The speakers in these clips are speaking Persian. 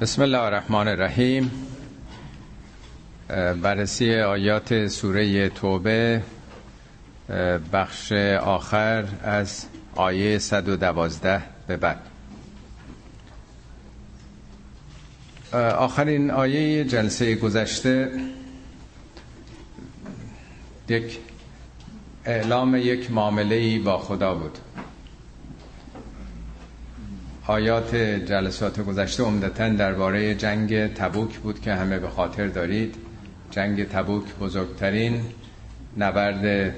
بسم الله الرحمن الرحیم. بررسی آیات سوره توبه بخش آخر از آیه 112 به بعد. آخرین آیه جلسه گذشته یک اعلام یک معامله با خدا بود. آیات جلسات گذشته عمدتا درباره جنگ تبوک بود که همه به خاطر دارید. جنگ تبوک بزرگترین نبرد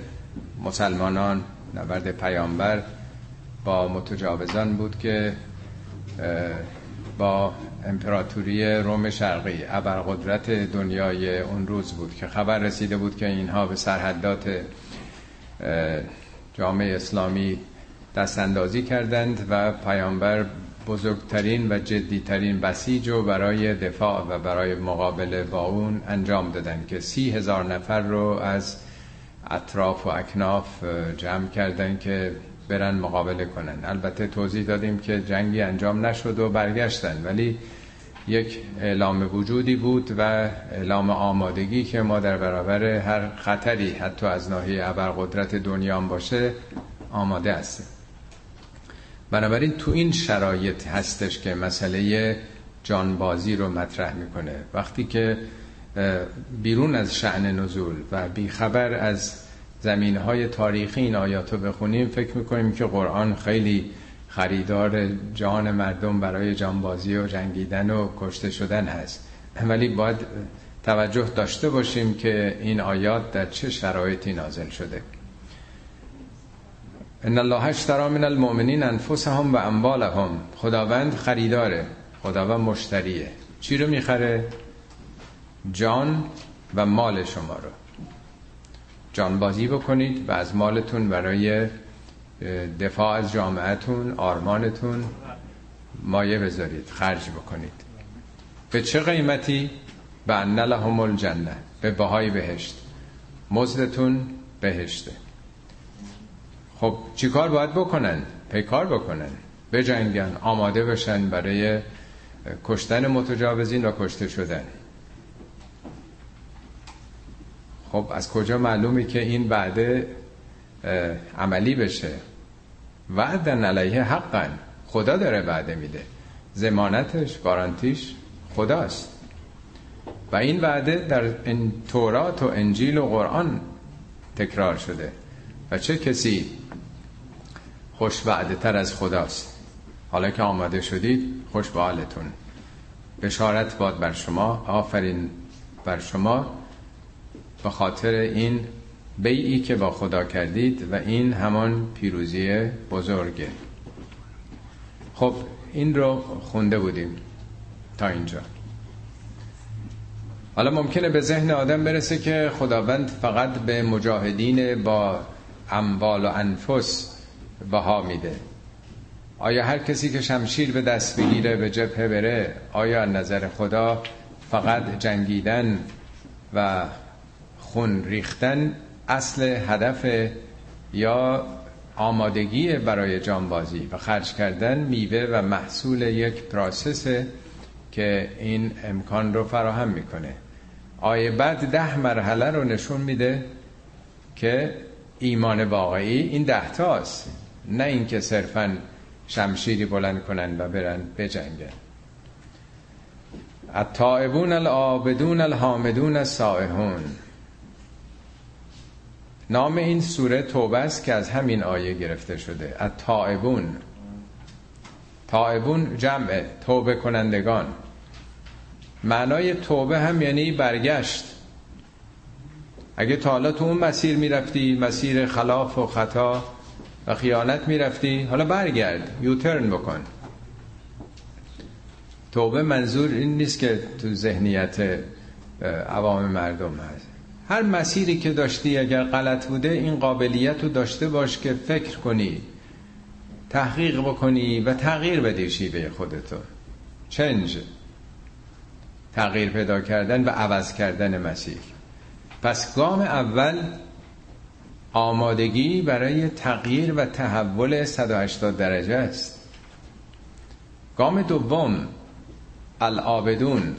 مسلمانان نبرد پیامبر با متجاوزان بود که با امپراتوری روم شرقی. ابرقدرت دنیای اون روز بود که خبر رسیده بود که اینها به سرحدات جامعه اسلامی دست اندازی کردند و پیامبر بزرگترین و جدیترین بسیج رو برای دفاع و برای مقابله با اون انجام دادند که سی هزار نفر رو از اطراف و اکناف جمع کردن که برن مقابله کنن. البته توضیح دادیم که جنگی انجام نشد و برگشتن ولی یک اعلام وجودی بود و اعلام آمادگی که ما در برابر هر خطری حتی از ناحیه ابرقدرت دنیا باشه آماده هستیم. بنابراین تو این شرایط هستش که مسئله جانبازی رو مطرح می‌کنه. وقتی که بیرون از شعن نزول و بیخبر از زمین های تاریخی این آیات رو بخونیم فکر می‌کنیم که قرآن خیلی خریدار جان مردم برای جانبازی و جنگیدن و کشته شدن هست. ولی باید توجه داشته باشیم که این آیات در چه شرایطی نازل شده. ان الله اشترى من المؤمنین انفسهم و اموالهم. خداوند خریداره. خداوند مشتریه. چی رو می‌خره؟ جان و مال شما رو. جان بازی بکنید و از مالتون برای دفاع از جامعتون آرمانتون مایه بذارید خرج بکنید. به چه قیمتی؟ به ان لهم الجنه. به بهای بهشت. مزدتون بهشته. خب چیکار باید بکنن؟ پیکار بکنن. بجنگن آماده بشن برای کشتن متجاوزین و کشته شدن. خب از کجا معلومی که این بعده عملی بشه؟ وعدن علیه حقا خدا داره وعده میده. زمانتش گارانتیش خداست. و این وعده در تورات و انجیل و قرآن تکرار شده. و چه کسی خوش وعده تر از خداست. حالا که آماده شدید خوش به حالتون بشارت باد بر شما آفرین بر شما. به خاطر این بیعی که با خدا کردید و این همان پیروزی بزرگه خب این رو خونده بودیم تا اینجا. حالا ممکنه به ذهن آدم برسه که خداوند فقط به مجاهدین با اموال و انفس بها میده. آیا هر کسی که شمشیر به دست بگیره به جبهه بره آیا نظر خدا فقط جنگیدن و خون ریختن اصل هدف یا آمادگی برای جانبازی و خرج کردن میوه و محصول یک پراسسه که این امکان رو فراهم می‌کنه. آیه بعد ده مرحله رو نشون میده که ایمان واقعی این ده تاست. نه اینکه صرفا شمشیری بلند کنن و برن بجنگن التائبون العابدون الحامدون السائحون نام این سوره توبه است که از همین آیه گرفته شده. التائبون تائبون جمع توبه کنندگان. معنای توبه هم یعنی برگشت. اگه تا حالا تو اون مسیر می‌رفتی مسیر خلاف و خطا و خیانت می‌رفتی. حالا برگرد. یوترن بکن. توبه منظور این نیست که تو ذهنیت عوام مردم هست. هر مسیری که داشتی اگر غلط بوده این قابلیت رو داشته باش که فکر کنی تحقیق بکنی و تغییر بدی شیوه خودتو. چنج تغییر پیدا کردن و عوض کردن مسیر. پس گام اول آمادگی برای تغییر و تحول 180 درجه است. گام دوم العابدون.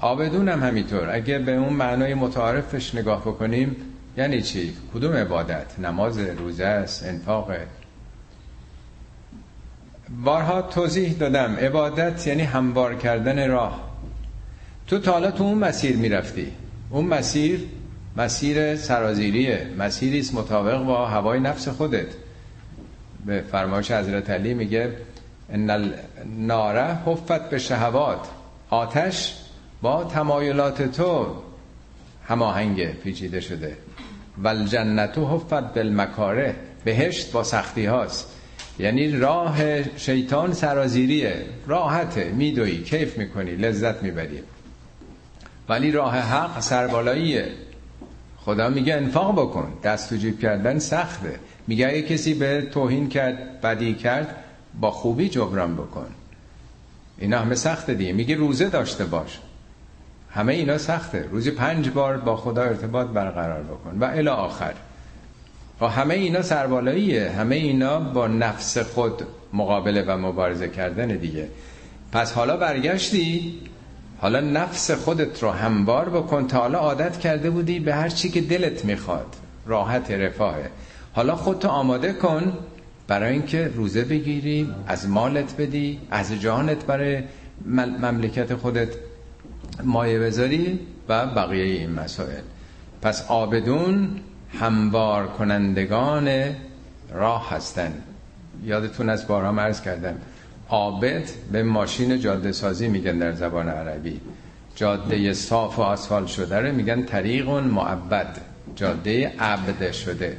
عابدون هم همینطور. اگه به اون معنای متعارفش نگاه بکنیم یعنی چی؟ کدوم عبادت؟ نماز روزه است انفاق. بارها توضیح دادم. عبادت یعنی هموار کردن راه. تو تا حالا تو اون مسیر می‌رفتی. اون مسیر مسیر سرازیریه. مسیری است مطابق با هوای نفس خودت. به فرمایش حضرت علی میگه ان النار حفت به شهوات. آتش با تمایلات تو هماهنگ پیچیده شده. و الجنت حفت بالمکاره بهشت با سختی هاست. یعنی راه شیطان سرازیریه. راحته میدوی کیف می‌کنی لذت می‌بری. ولی راه حق سربالاییه. خدا میگه انفاق بکن. دست و جیب کردن سخته. میگه اگه کسی به توهین کرد بدی کرد با خوبی جبران بکن. اینا همه سخته دیگه. میگه روزه داشته باش. همه اینا سخته. روزی پنج بار با خدا ارتباط برقرار بکن. و الی آخر. و همه اینا سربالاییه. همه اینا با نفس خود مقابله و مبارزه کردن دیگه. پس حالا برگشتی؟ حالا نفس خودت رو همبار بکن تا حالا عادت کرده بودی به هر چی که دلت می‌خواد. راحت رفاهه. حالا خودتو آماده کن برای اینکه روزه بگیری از مالت بدی از جانت برای مملکت خودت مایه بذاری و بقیه این مسائل. پس آبدون هموار کنندگان راه هستن. یادتون از بارها مرز کردم. عابد به ماشین جاده سازی میگن در زبان عربی. جاده صاف و آسفال شده رو میگن طریق معبد. جاده عبد شده.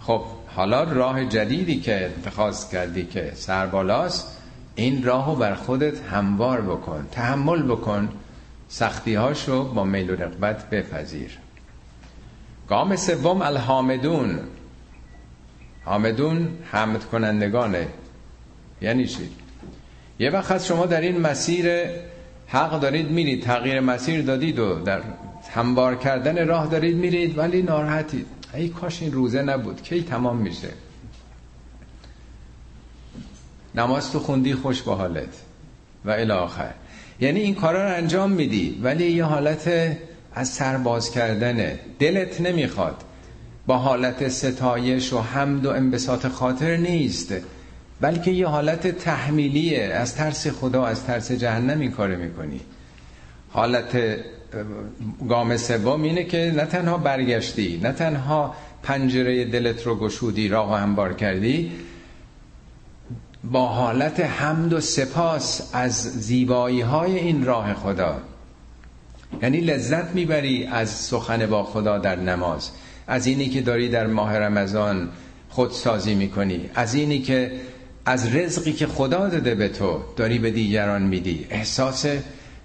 خب حالا راه جدیدی که اتخاذ کردی که سربالاست این راهو بر خودت هموار بکن تحمل بکن سختی هاشو با میل و رقبت بپذیر. گام سوم الحامدون. حامدون حمد کنندگانه یعنی چی؟ یه وقت شما در این مسیر حق دارید میرید تغییر مسیر دادید و در هموار کردن راه دارید میرید ولی ناراحتید. ای کاش این روزه نبود. کی تمام میشه؟ نماز تو خوندی خوش با حالت. و الاخر یعنی این کارا رو انجام میدی ولی یه حالت از سرباز کردنه. دلت نمی‌خواد. با حالت ستایش و حمد و انبساط خاطر نیست. بلکه یه حالت تحمیلیه. از ترس خدا از ترس جهنم این کار می‌کنی. حالت گام سوم اینه که نه تنها برگشتی نه تنها پنجره دلت رو گشودی راه همبار کردی با حالت حمد و سپاس از زیبایی های این راه خدا. یعنی لذت می‌بری از سخن با خدا در نماز. از اینی که داری در ماه رمضان خودسازی می‌کنی. از اینی که از رزقی که خدا داده به تو داری به دیگران میدی. احساس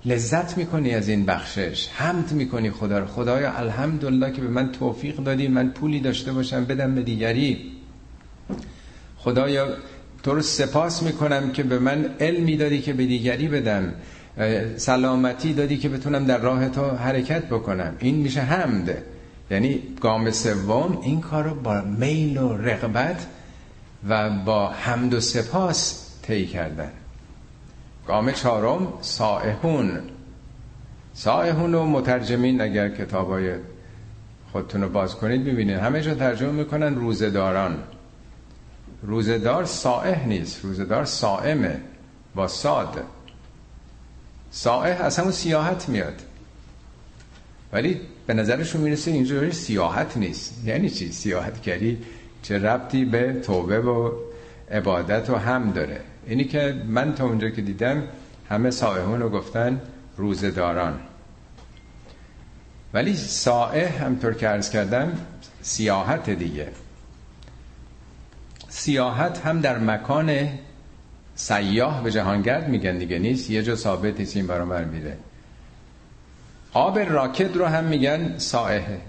لذت می‌کنی از این بخشش. حمد می‌کنی خدا رو. خدایا الحمدلله که به من توفیق دادی من پولی داشته باشم بدم به دیگری. خدایا تو رو سپاس می‌کنم که به من علمی دادی که به دیگری بدم. سلامتی دادی که بتونم در راه تو حرکت بکنم. این میشه حمد. یعنی گام سوم این کار رو با میل و رغبت و با حمد و سپاس طی کردن. گام چهارم سائحون. سائحون و مترجمین اگر کتابای خودتون رو باز کنید ببینید همه جا ترجمه می‌کنن روزداران روزدار سائح نیست. روزدار سائمه. با ساد. سائح از همون سیاحت میاد. ولی به نظرشون می‌رسه اینجا سیاحت نیست. یعنی چی؟ سیاحتگری چه ربطی به توبه و عبادت و هم داره. اینی که من تا اونجا که دیدم همه سائحون رو گفتن روزداران ولی سائح همطور که عرض کردم سیاحت دیگه. سیاحت هم در مکان سیاه به جهانگرد میگن دیگه نیست یه جا ثابت نیست این برابر میره. آب راکد رو هم میگن سائحه.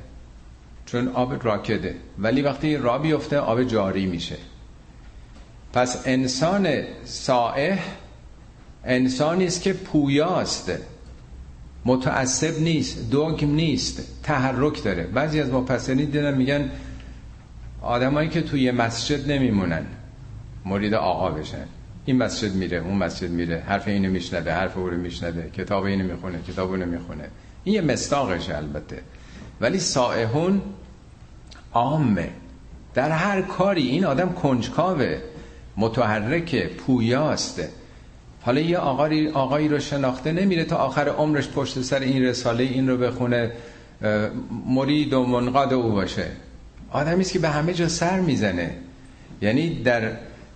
چون آب راکده. ولی وقتی را بیفته آب جاری میشه. پس انسان سائح انسانی است که پویاست. متعصب نیست دوگم نیست تحرک داره. بعضی از مفسرین دیدن میگن آدمایی که توی مسجد نمیمونن مرید آقا بشن. این مسجد میره اون مسجد میره. حرف اینو میشنوه حرف او رو میشنوه. کتاب اینو می‌خونه کتاب اونو می‌خونه. این یه مستاقش البته. ولی سائحون عامه. در هر کاری این آدم کنجکاوه متحرکه پویاسته. حالا یه آقایی, آقایی رو شناخته نمیره تا آخر عمرش پشت سر این رساله این رو بخونه مرید و منقاد او باشه. آدمی است که به همه جا سر می‌زنه. یعنی در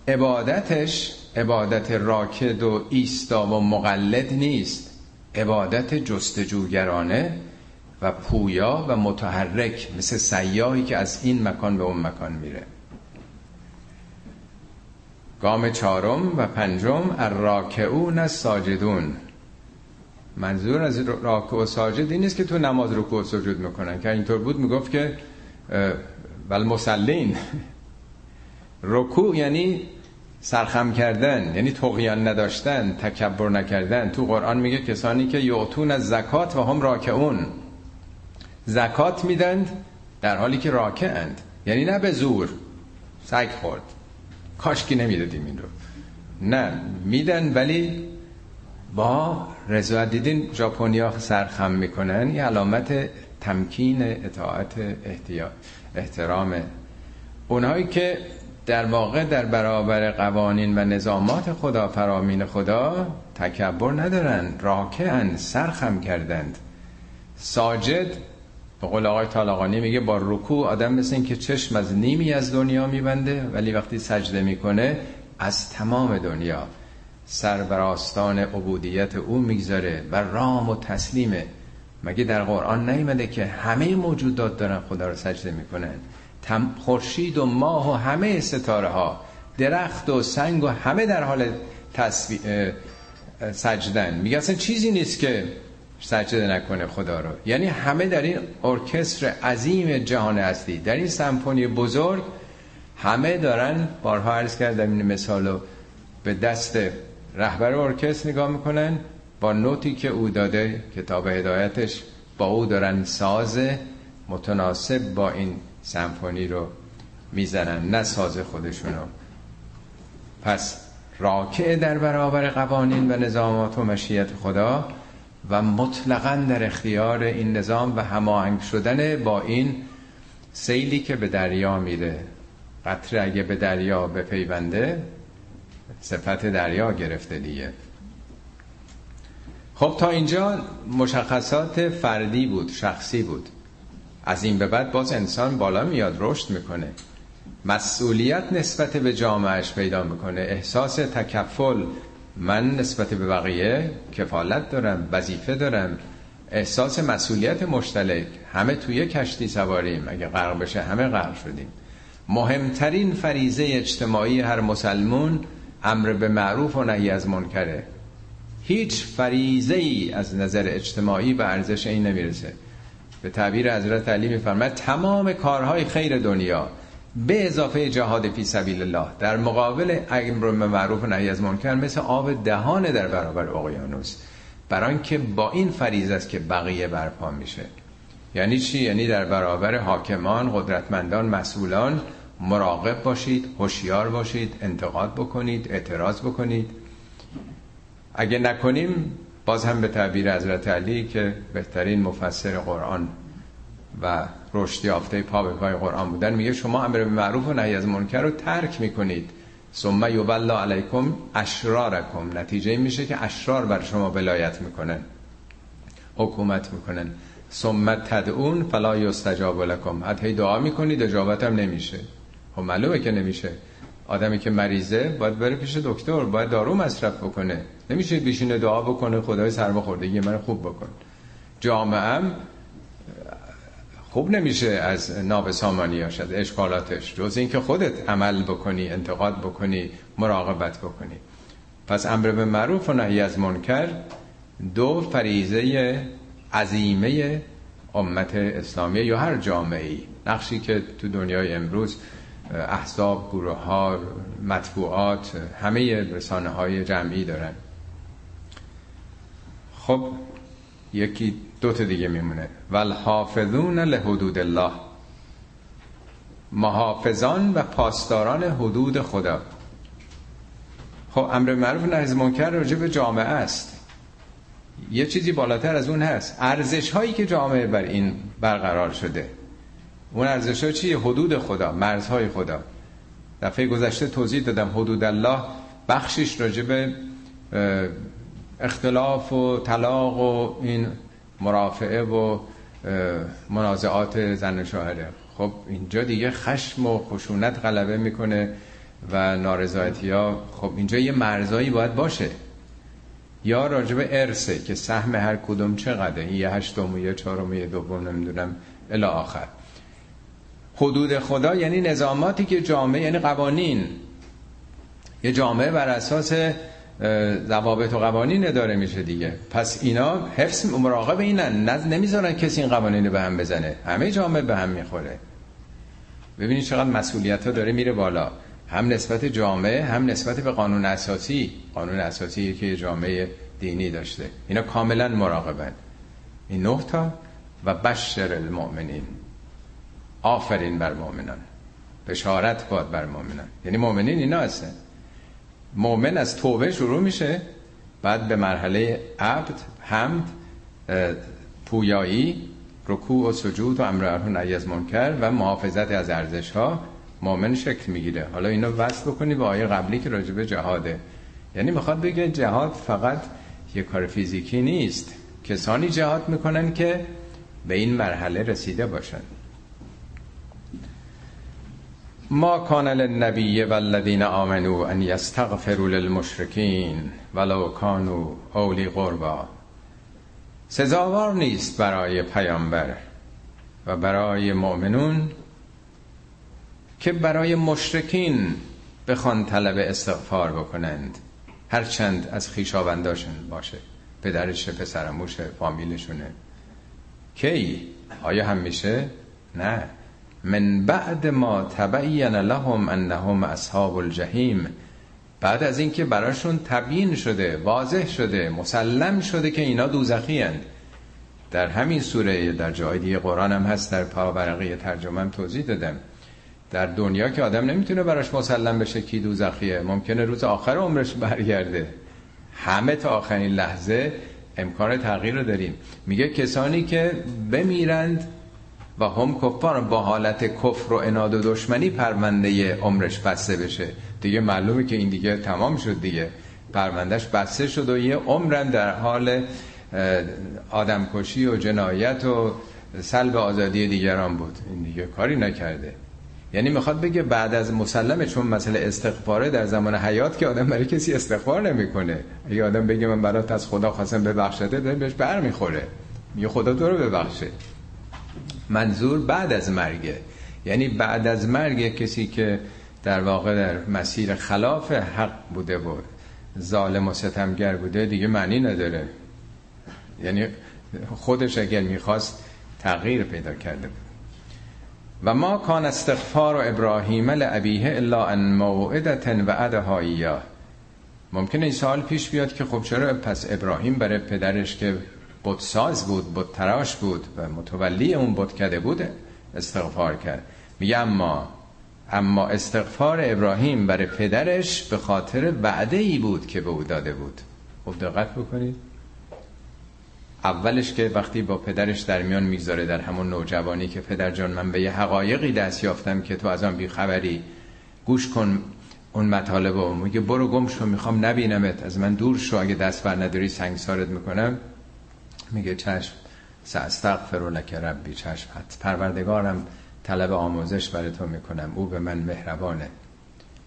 عبادتش عبادت راکد و ایستا و مقلد نیست. عبادت جستجوگرانه پویا و متحرک مثل سیاهی که از این مکان به اون مکان میره. گام چهارم و پنجم الراکعون ساجدون منظور از راکع و ساجد این نیست که تو نماز رکوع و سجود می‌کنن. که اینطور بود می‌گفت که ول مسلین رکوع یعنی سرخم کردن یعنی تقیان نداشتن تکبر نکردن. تو قرآن میگه کسانی که یعطون از زکات و هم راکعون. زکات میدند در حالی که راکعند. یعنی نه به زور. سگ خورد. کاشکی نمی‌دادیم این رو. نه میدن ولی با رضایت دیدین ژاپنیا سرخم می‌کنن. یه علامت تمکین اطاعت احترام. اونهایی که در واقع در برابر قوانین و نظامات خدا فرامین خدا تکبر ندارن. راکعن سرخم کردند. ساجد به قول آقای طالقانی میگه با رکوع آدم مثل این که چشم از نیمی از دنیا میبنده ولی وقتی سجده می‌کنه از تمام دنیا سر بر آستان عبودیت او می‌گذاره و رام و تسلیمه مگه در قرآن نیمده که همه موجودات دارن خدا رو سجده می‌کنن؟ خورشید و ماه و همه ستاره ها درخت و سنگ و همه در حال تصوی... سجدن. میگه اصلا چیزی نیست که سجده نکنه خدا رو. یعنی همه در این ارکستر عظیم جهان اصلی در این سمفونی بزرگ همه دارن بارها عرض کردم این مثالو به دست رهبر ارکستر نگاه می‌کنن با نوتی که او داده کتاب هدایتش با او دارن ساز متناسب با این سمفونی رو می‌زنن نه ساز خودشونو. پس راکع در برابر قوانین و نظامات و مشیت خدا و مطلقا در اختیار این نظام و هماهنگ شدن با این سیلی که به دریا میره. قطره اگه به دریا بپیونده صفت دریا گرفته دیگه. خب تا اینجا مشخصات فردی بود شخصی بود. از این به بعد باز انسان بالا میاد رشد می‌کنه. مسئولیت نسبت به جامعهش پیدا می‌کنه. احساس تکفل من نسبت به بقیه کفالت دارم وظیفه دارم احساس مسئولیت مشترک. همه توی کشتی سواریم. اگه غرق بشه همه غرق شدیم. مهمترین فریزه اجتماعی هر مسلمون امر به معروف و نهی از منکره. هیچ فریزه ای از نظر اجتماعی به ارزش این نمی‌رسه. به تعبیر حضرت علی میفرماید تمام کارهای خیر دنیا به اضافه جهاد فی سبیل الله. در مقابل امر به معروف و نهی از منکر مثل آب دهانه در برابر اقیانوس. بران که با این فریضه است که بقیه برپا میشه. یعنی چی؟ یعنی در برابر حاکمان قدرتمندان مسئولان مراقب باشید هوشیار باشید انتقاد بکنید اعتراض بکنید. اگه نکنیم باز هم به تعبیر حضرت علی که بهترین مفسر قرآن و رشد یافته پا به پای قرآن بودن. میگه شما امر به معروف و نهی از منکر رو ترک می‌کنید. ثم یبلا علیکم اشرارکم. نتیجه این میشه که اشرار بر شما ولایت می‌کنن حکومت می‌کنن ثم تدعون فلا یستجاب لکم. حتی دعا می‌کنید اجابت هم نمیشه. خب معلومه که نمیشه. آدمی که مریضه باید بره پیش دکتر باید دارو مصرف بکنه. نمیشه بیشینه دعا بکنه خدای سرماخوردگی من خوب بکن. جامعه هم خوب نمیشه از ناب سامانیاش از اشکالاتش جز اینکه خودت عمل بکنی انتقاد بکنی مراقبت بکنی. پس امر به معروف و نهی از منکر دو فریزه عظیمه امت اسلامی یا هر جامعه ای نقشی که تو دنیای امروز احزاب گروه ها مطبوعات همه رسانه های جمعی دارن. خب یکی دو تا دیگه میمونه. والحافظون لحدود الله. محافظان و پاسداران حدود خدا. خب امر معروف نهی منکر راجع به جامعه است. یه چیزی بالاتر از اون هست. ارزش هایی که جامعه بر این برقرار شده. اون ارزش ها چیه حدود خدا مرزهای خدا. دفعه گذشته توضیح دادم. حدود الله بخشش راجع به اختلاف و طلاق و این مرافعه و منازعات زن شوهره. خب اینجا دیگه خشم و خشونت غلبه می‌کنه و نارضایتی ها خب اینجا یه مرزایی باید باشه. یا راجب ارسه که سهم هر کدوم چقدره. یه هشتم و یه چهارم یه دوم نمی‌دونم الی آخر. حدود خدا یعنی نظاماتی که جامعه یعنی قوانین. یه جامعه بر اساس ضوابط و قوانین داره میشه دیگه. پس اینا حفظ مراقب اینن نمی‌ذارن کسی این قوانین به هم بزنه. همه جامعه به هم می‌خوره. ببینید چقدر مسئولیت ها داره میره بالا. هم نسبت جامعه هم نسبت به قانون اساسی. قانون اساسی که جامعه دینی داشته. اینا کاملا مراقبن. این نه تا و بشر المؤمنین. آفرین بر مؤمنان. بشارت باد بر مؤمنان. یعنی مؤمنین اینا هستن. مؤمن از توبه شروع میشه بعد به مرحله عبد حمد پویایی رکوع و سجود و امر نهی از منکر و محافظت از ارزش ها مؤمن شکل می‌گیره. حالا اینو وصل بکنی با آیه قبلی که راجع به جهاده. یعنی می‌خواد بگه جهاد فقط یه کار فیزیکی نیست. کسانی جهاد می‌کنن که به این مرحله رسیده باشن. ما کان للنبی والذین آمنوا ان یستغفروا للمشرکین ولو کانوا اولی قربا. سزاوار نیست برای پیامبر و برای مؤمنون که برای مشرکین بخوان طلب استغفار بکنند. هرچند از خیشاونداشون باشه پدرشه پسرموشه فامیلشونه. کی؟ آیا هم میشه؟ نه. من بعد ما تبین لهم انهم اصحاب الجحیم. بعد از اینکه براشون تبیین شده واضح شده مسلم شده که اینا دوزخی هند. در همین سوره در جای دیگه قرآن هم هست در پاورقی ترجمه هم توضیح دادم. در دنیا که آدم نمی‌تونه براش مسلم بشه کی دوزخیه؟ ممکنه روز آخر عمرش برگرده. همه تا آخرین لحظه امکان تغییر رو داریم. میگه کسانی که بمیرند و هم کفار با حالت کفر و اناد و دشمنی پرونده عمرش بسته بشه. دیگه معلومه که این دیگه تمام شد دیگه. پروندهش بسته شد و یه عمرن در حال آدمکشی و جنایت و سلب آزادی دیگران بود. این دیگه کاری نکرده. یعنی می‌خواد بگه بعد از مسلمه چون مسئله استغفاره در زمان حیات که آدم برای کسی استغفار نمی‌کنه. اگه آدم بگه من برات از خدا خواستم ببخشده داره بهش بر می‌خوره میگه خدا تو رو ببخشه. منظور بعد از مرگه. یعنی بعد از مرگ کسی که در واقع در مسیر خلاف حق بوده بود ظالم و ستمگر بوده دیگه معنی نداره. یعنی خودش اگر می‌خواست تغییر پیدا کرده بود. و ما کان استغفار و ابراهیم لعبیه الا ان موعدت و ادهاییه ممکنه این سال پیش بیاد که خب چرا پس ابراهیم برای پدرش که بتساز بود بت تراش بود و متولی اون کده بود استغفار کرد. میگه اما اما استغفار ابراهیم برای پدرش به خاطر وعده ای بود که به او داده بود. خب دقت بکنید. اولش که وقتی با پدرش در میان می‌گذاره در همون نوجوانی که پدر جان من به یه حقایقی دست یافتم که تو از آن بیخبری گوش کن اون مطالب و میگه برو گم شو می‌خوام نبینمت. از من دور شو اگه دست بر نداری سنگسارت می‌کنم. میگه چشم ساستغفر لک ربی چشم حد. پروردگارم طلب آموزش برای تو می‌کنم. او به من مهربانه.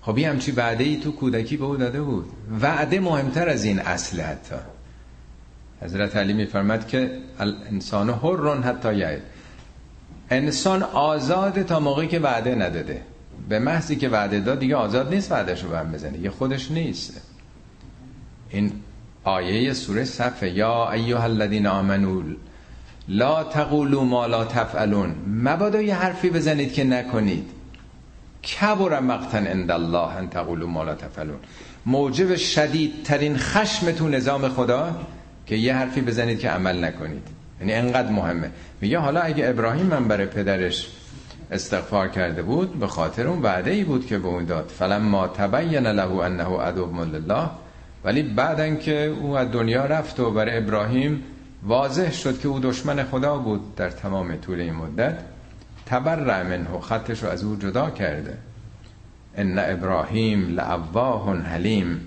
خب یه همچی وعده ای تو کودکی به او داده بود. وعده مهمتر از این اصل حتی. حضرت علی میفرمد که انسان حرون حتی یعید. انسان آزاد تا موقعی که وعده نداده. به محضی که وعده داد دیگه آزاد نیست وعدش رو هم بزنه. یه خودش نیست. این آیه سوره صفه یا ایها الذین آمنوا لا تقولوا ما لا تفعلون. مبادا یه حرفی بزنید که نکنید. کبر مقتن عند الله ان تقولوا ما لا تفعلون. موجب شدیدترین خشم تو نظام خدا که یه حرفی بزنید که عمل نکنید. یعنی انقدر مهمه. میگه حالا اگه ابراهیم من برای پدرش استغفار کرده بود به خاطر اون وعده ای بود که به اون داد. فلما تبین له انه عدو لله ولی بعدن که او از دنیا رفت و برای ابراهیم واضح شد که او دشمن خدا بود در تمام طول این مدت تبرع منه خطش رو از او جدا کرده. ان ابراهیم لعواه حلیم.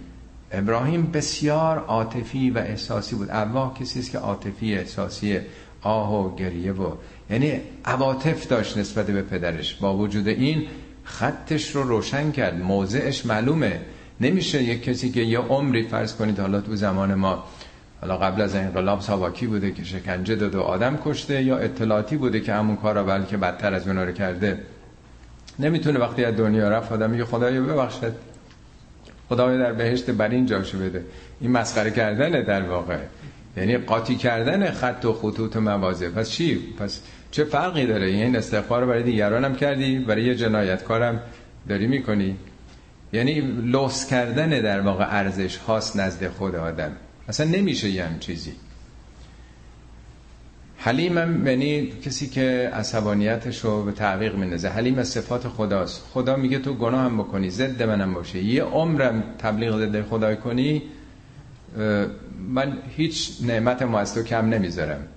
ابراهیم بسیار عاطفی و احساسی بود. اواه کسی است که عاطفی احساسی آه و گریه و یعنی عواطف داشت نسبت به پدرش. با وجود این خطش رو روشن کرد. موضعش معلومه. نمیشه یک کسی که یه عمری فرض کنید حالا تو زمان ما حالا قبل از انقلاب ساواکی بوده که شکنجه داده و آدم کشته یا اطلاعاتی بوده که همون کارا بلکه بدتر از اونا رو کرده. نمی‌تونه وقتی از دنیا رفت آدم میگه خدایا ببخشد خدایا در بهشت بر این جاشو بده. این مسخره کردنه در واقع. یعنی قاطی کردن خط و خطوط و موازه پس چی؟ پس چه فرقی داره؟ این استغفار برای دیگران هم کردی؟ برای یه جنایتکارم داری می‌کنی؟ یعنی لوس کردن در واقع ارزش هاست نزد خود آدم. اصلا نمیشه یه هم چیزی. حلیم هم یعنی کسی که عصبانیتش رو به تعویق میندازه. حلیم از صفات خداست. خدا میگه تو گناه هم بکنی ضد منم باشه یه عمرم تبلیغ ضد خدای کنی من هیچ نعمت ما از تو کم نمی‌ذارم.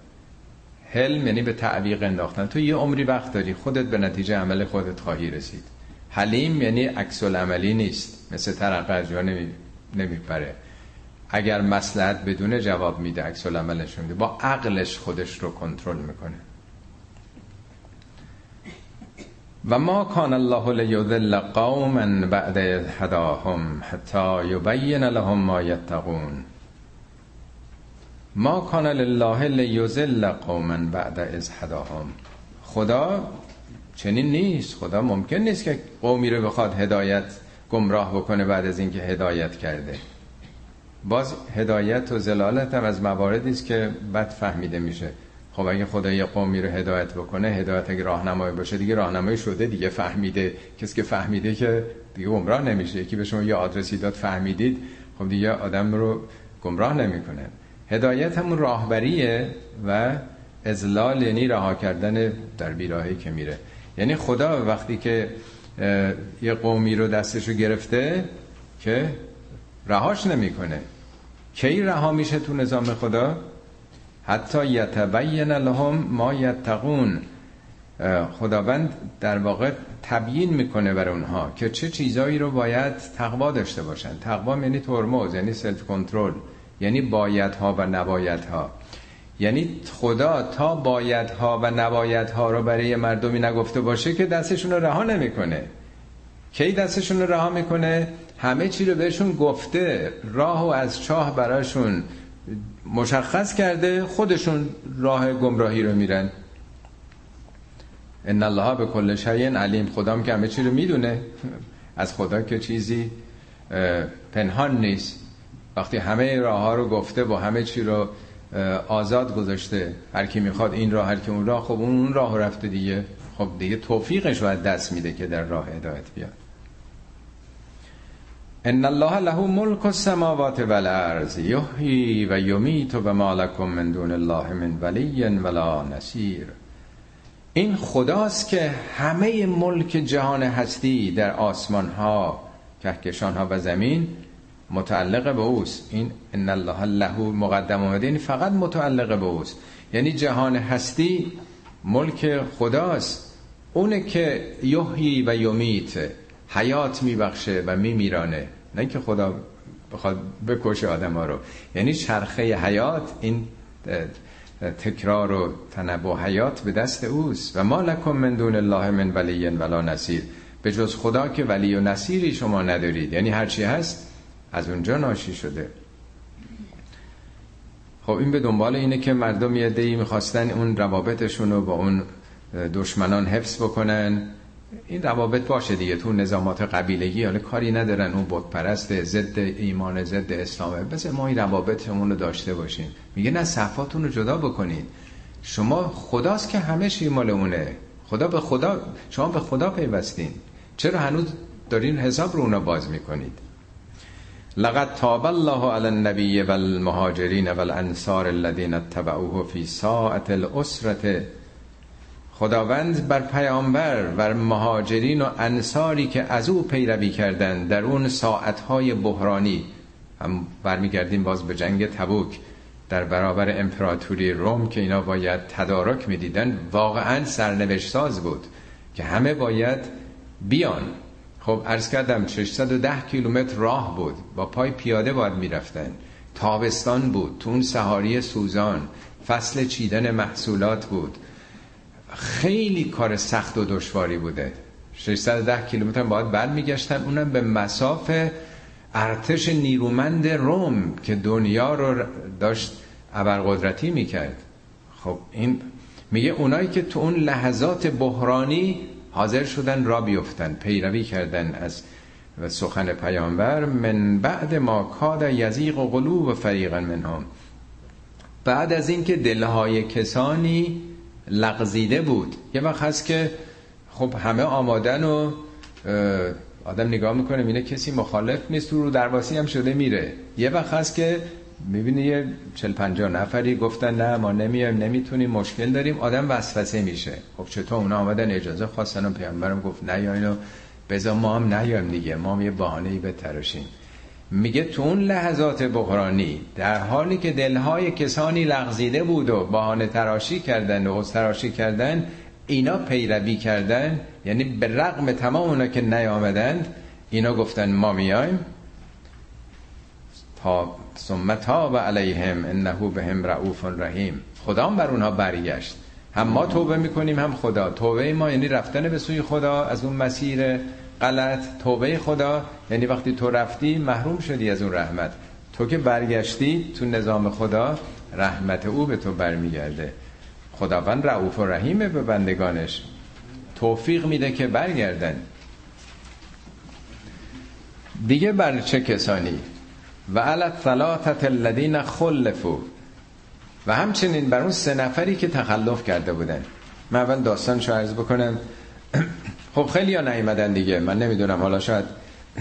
حلم یعنی به تعویق انداختن. تو یه عمری وقت داری خودت به نتیجه عمل خودت خواهی رسید. حلیم یعنی عکس عملی نیست. مثل از جا نمیپره. اگر مسلحت بدون جواب میده عکس عملش میده با عقلش خودش رو کنترل می‌کنه. و ما کان الله لیذل قوما بعد هداهم حتی یبین لهم ما یتقون. ما کان لله لیذل قوما بعد از هداهم. خدا چنین نیست. خدا ممکن نیست که قومی رو بخواد هدایت گمراه بکنه بعد از اینکه هدایت کرده. باز هدایت و زلالت هم از مواردی است که بد فهمیده میشه. خب اگه خدا یه قومی رو هدایت بکنه هدایت اگه راهنمایی باشه دیگه راهنمایی شده دیگه فهمیده. کسی که فهمیده که دیگه گمراه نمیشه. یکی به شما یه آدرسی داد فهمیدید. خب دیگه آدم رو گمراه نمی‌کنه. هدایت همون راهبریه و ازلال یعنی رها کردن در بیراهی که میره. یعنی خدا وقتی که یه قومی رو دستش رو گرفته که رهاش نمی‌کنه. کی رها میشه تو نظام خدا؟ حتی یتبین لهم ما یتقون. خداوند در واقع تبیین می‌کنه بر اونها که چه چیزایی رو باید تقوا داشته باشن. تقوا یعنی ترمز یعنی سلف کنترل یعنی بایدها و نبایدها. یعنی خدا تا بایدها و نبایدها رو برای مردمی نگفته باشه که دستشون رو رها نمی‌کنه. کی دستشون رو رها می‌کنه؟ همه چی رو بهشون گفته راه و از چاه براشون مشخص کرده خودشون راه گمراهی رو میرن. ان الله به کل شیء علیم. خدام که همه چی رو می‌دونه. از خدا که چیزی پنهان نیست. وقتی همه راه ها رو گفته و همه چی رو آزاد گذاشته. هر کی می‌خواد این راه هر کی اون راه خب اون راه رفته دیگه. خب دیگه توفیقش رو دست میده که در راه هدایت بیاد. ان الله له ملک السماوات والارض. یحیی و یمیت و ما لکم من دون الله من ولی ولا نصیر. این خداست که همه ملک جهان هستی در آسمان ها کهکشان ها و زمین متعلق به اوست. این ان الله له مقدم اومده این فقط متعلق به اوست. یعنی جهان هستی ملک خداست. اونه که یحیی و یمیت حیات میبخشه و میمیرانه. نه که خدا بخواد بکشه آدم ها رو. یعنی چرخه حیات این تکرار و تنبو حیات به دست اوست. و ما لکم من دون الله من ولی ولا نصیر. به جز خدا که ولی و نصیری شما ندارید. یعنی هرچی هست از اونجا ناشی شده. خب این به دنبال اینه که مردم یه دی می‌خواستن اون روابطشون رو با اون دشمنان حفظ بکنن. این روابط باشه دیگه. تو نظامات قبیلگی حالا کاری ندارن. اون بت پرست ضد ایمان ضد اسلامه بس ما این روابطمون رو داشته باشیم. میگه نه صفاتون رو جدا بکنید. شما خداست که همه چی مال اونه. خدا به خدا شما به خدا پیوستین. چرا هنوز دارین حساب رو اونا باز می‌کنید؟ لقد تاب الله علی النبی والمهاجرین والانصار الذين اتبعوه في ساعه الاسره خداوند بر پیامبر و مهاجرین و انصاری که از او پیروی کردند در اون ساعتهای بحرانی. هم برمیگردیم باز به جنگ تبوک. در برابر امپراتوری روم که اینا باید تدارک می‌دیدن واقعا سرنوشت ساز بود که همه باید بیان. خب عرض کردم 610 کیلومتر راه بود. با پای پیاده باید می‌رفتن. تابستان بود تو اون سهاری سوزان فصل چیدن محصولات بود. خیلی کار سخت و دشواری بوده. 610 کیلومتر باید برمیگشتن. اونم به مسافه ارتش نیرومند روم که دنیا رو داشت ابرقدرتی می‌کرد. خب این میگه اونایی که تو اون لحظات بحرانی حاضر شدن را بیفتن پیروی کردن از سخن پیامبر من بعد ما کاد یزیق و قلوب فریقا منهم. بعد از اینکه دلهای کسانی لغزیده بود. یه وقت هست که خب همه آمادن و آدم نگاه می‌کنه اینه کسی مخالف نیست رو درواسی هم شده میره. یه وقت هست که می‌بینی یه چل پنجا نفری گفتن نه ما نمیایم نمی‌تونیم مشکل داریم. آدم وسوسه میشه. خب چطور اونا آمدن اجازه خواستن و پیامبرم گفت نه یا اینو. بذار ما هم نیایم دیگه. ما هم یه بهانه ای بتراشیم. میگه تو اون لحظات بحرانی در حالی که دلهای کسانی لغزیده بود و بهانه تراشی کردن و تراشی کردن اینا پیروی کردن یعنی به رغم تمام اونا که نیامدند اینا گفتن ما میایم تا ثم تاب علیهم انه بهم رؤوف رحیم. خدا بر اونها برگشت. هم ما توبه می‌کنیم هم خدا. توبه ما یعنی رفتن به سوی خدا از اون مسیر غلط. توبه خدا یعنی وقتی تو رفتی محروم شدی از اون رحمت. تو که برگشتی تو نظام خدا رحمت او به تو برمیگرده. خداوند رعوف و رحیمه به بندگانش. توفیق میده که برگردن. دیگه بر چه کسانی؟ و علت ثلاثت الذین خلفو و همچنین بر اون سه نفری که تخلف کرده بودن. من اول داستان شو عرض بکنم. خب خیلی ها نیمدن دیگه. من نمی‌دونم. حالا شاید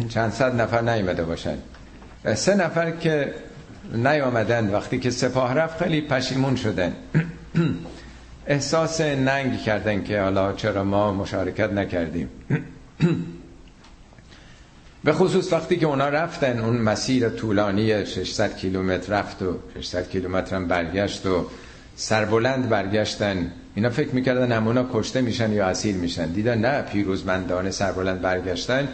چند صد نفر نیمده باشن. سه نفر که نیامدن. وقتی که سپاه رفت خیلی پشیمون شدن. احساس ننگ کردن که حالا چرا ما مشارکت نکردیم. به خصوص وقتی که اونا رفتن اون مسیر طولانی 600 کیلومتر رفت و 600 کیلومتر هم برگشت و سربلند برگشتن اینا فکر می‌کردن همونا کشته میشن یا اسیر میشن. دیدن نه پیروزمندانه سربلند برگشتن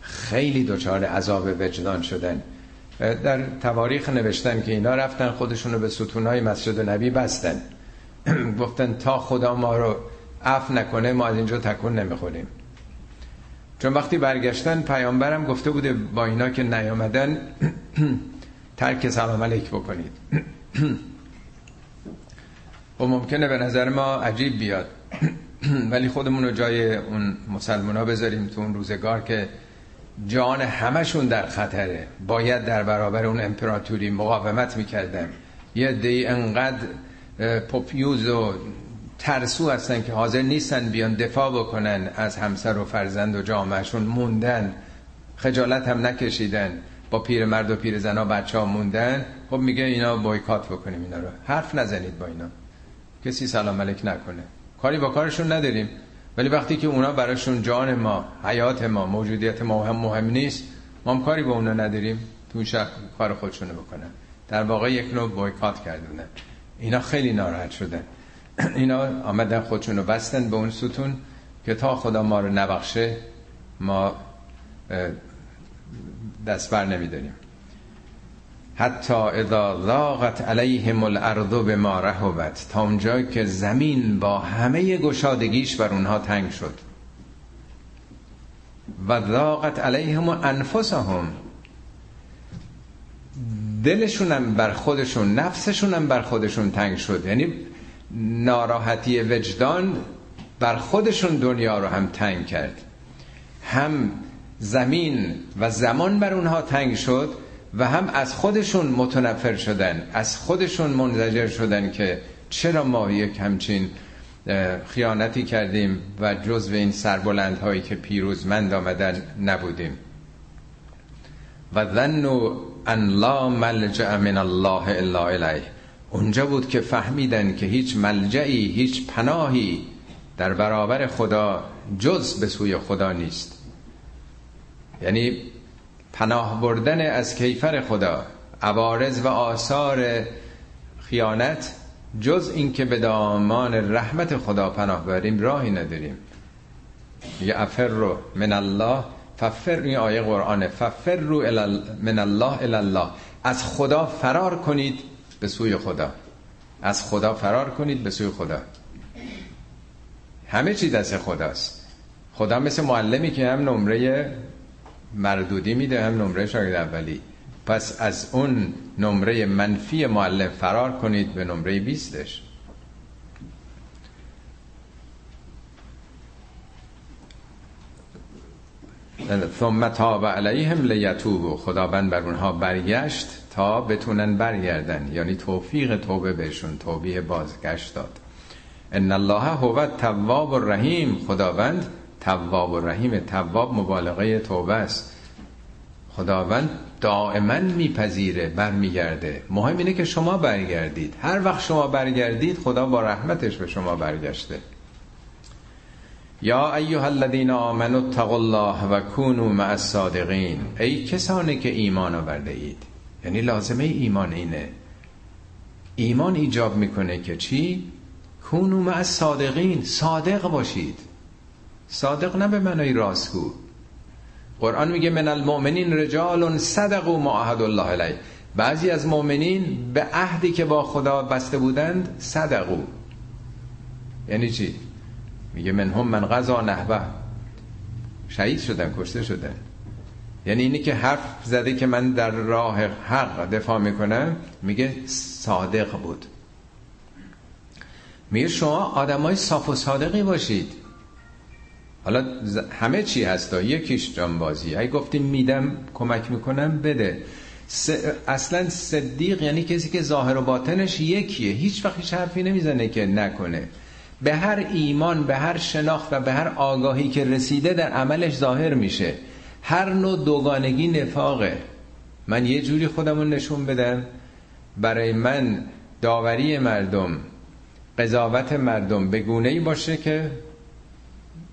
خیلی دچار عذاب وجدان شدن. در تواریخ نوشتن که اینا رفتن خودشونو به ستونهای مسجد نبی بستن. گفتن تا خدا ما رو عف نکنه ما از اینجا تکون نمی‌خوریم. چون وقتی برگشتن پیامبرم گفته بوده با اینا که نیامدن ترک سلام علیک بکنید. و خب ممکنه به نظر ما عجیب بیاد. ولی خودمون رو جای اون مسلمان ها بذاریم تو اون روزگار که جان همشون در خطره. باید در برابر اون امپراتوری مقاومت می‌کردن. یه دی انقدر پوپیوز و ترسو هستن که حاضر نیستن بیان دفاع بکنن از همسر و فرزند و جامعهشون. موندن. خجالت هم نکشیدن. با پیر مرد و پیر زنا بچه ها موندن. خب میگه اینا بایکات بکنیم اینا رو. حرف نزنید با اینا. کسی سلام علیک نکنه. کاری با کارشون نداریم. ولی وقتی که اونا براشون جان ما حیات ما موجودیت ما هم مهم نیست ما هم کاری با اونا نداریم. تو شخ کار خودشونو بکنن. در واقع یک نوع بایکات کردونه اینا خیلی ناراحت شدن. اینا آمدن خودشونو بستن به اون ستون که تا خدا ما رو نبخشه ما دست بر نمیداریم. حتی اذا ضاقت علیهم الارض بما رحبت تا اونجا که زمین با همه گشادگیش بر اونها تنگ شد. و ضاقت علیهم انفسهم. دلشونم بر خودشون نفسشونم بر خودشون تنگ شد. یعنی ناراحتی وجدان بر خودشون دنیا رو هم تنگ کرد. هم زمین و زمان بر اونها تنگ شد و هم از خودشون متنفر شدن از خودشون منزجر شدن که چرا ما یک همچین خیانتی کردیم و جزو این سربلند هایی که پیروزمند آمدن نبودیم. و ظنوا ان لا ملجا من الله الا الیه. اونجا بود که فهمیدن که هیچ ملجعی هیچ پناهی در برابر خدا جز به سوی خدا نیست. یعنی پناه بردن از کیفر خدا عوارض و آثار خیانت جز اینکه به دامان رحمت خدا پناه بریم راهی نداریم. یه افر رو من الله ففر این آیه قرآنه ففر رو من الله الله. از خدا فرار کنید به سوی خدا. از خدا فرار کنید به سوی خدا. همه چی دست خداست. خدا مثل معلمی که هم نمره مردودی میده هم نمره شاگرد اولی. پس از اون نمره منفی معلم فرار کنید به نمره بیستش. ثم تاب علیهم لیتوبوا. خداوند بر اونها برگشت. تا بتونن برگردن. یعنی توفیق توبه بهشون توبیه بازگشت داد. ان الله هو التواب الرحیم. خداوند تواب الرحیم. تواب مبالغه توبه است. خداوند دائما میپذیره برمیگرده. مهم اینه که شما برگردید. هر وقت شما برگردید خدا با رحمتش به شما برگشته. یا ایها الذین آمنوا اتقوا الله و کونوا مع الصادقین. ای کسانی که ایمان آورده اید. یعنی لازمه ایمان اینه. ایمان ایجاب می‌کنه که چی؟ کونو مع الصادقین صادق باشید. صادق نه به معنای راستگو. قرآن میگه من المؤمنین رجال صدقوا ما عهد الله علیه. بعضی از مؤمنین به عهدی که با خدا بسته بودند صدقو یعنی چی؟ میگه من هم من غذا نحوه. شهید شدن کشته شدن. یعنی اینی که حرف زده که من در راه حق دفاع می‌کنم میگه صادق بود. میگه شما آدمای صاف و صادقی باشید. حالا همه چی هستا یکیش جانبازی. اگه گفتیم میدم کمک می‌کنم بده. اصلا صدیق یعنی کسی که ظاهر و باطنش یکیه. هیچ وقت هیچ حرفی نمی‌زنه که نکنه. به هر ایمان به هر شناخت و به هر آگاهی که رسیده در عملش ظاهر میشه. هر نوع دوگانگی نفاقه. من یه جوری خودمون نشون بدم. برای من داوری مردم قضاوت مردم به گونه ای باشه که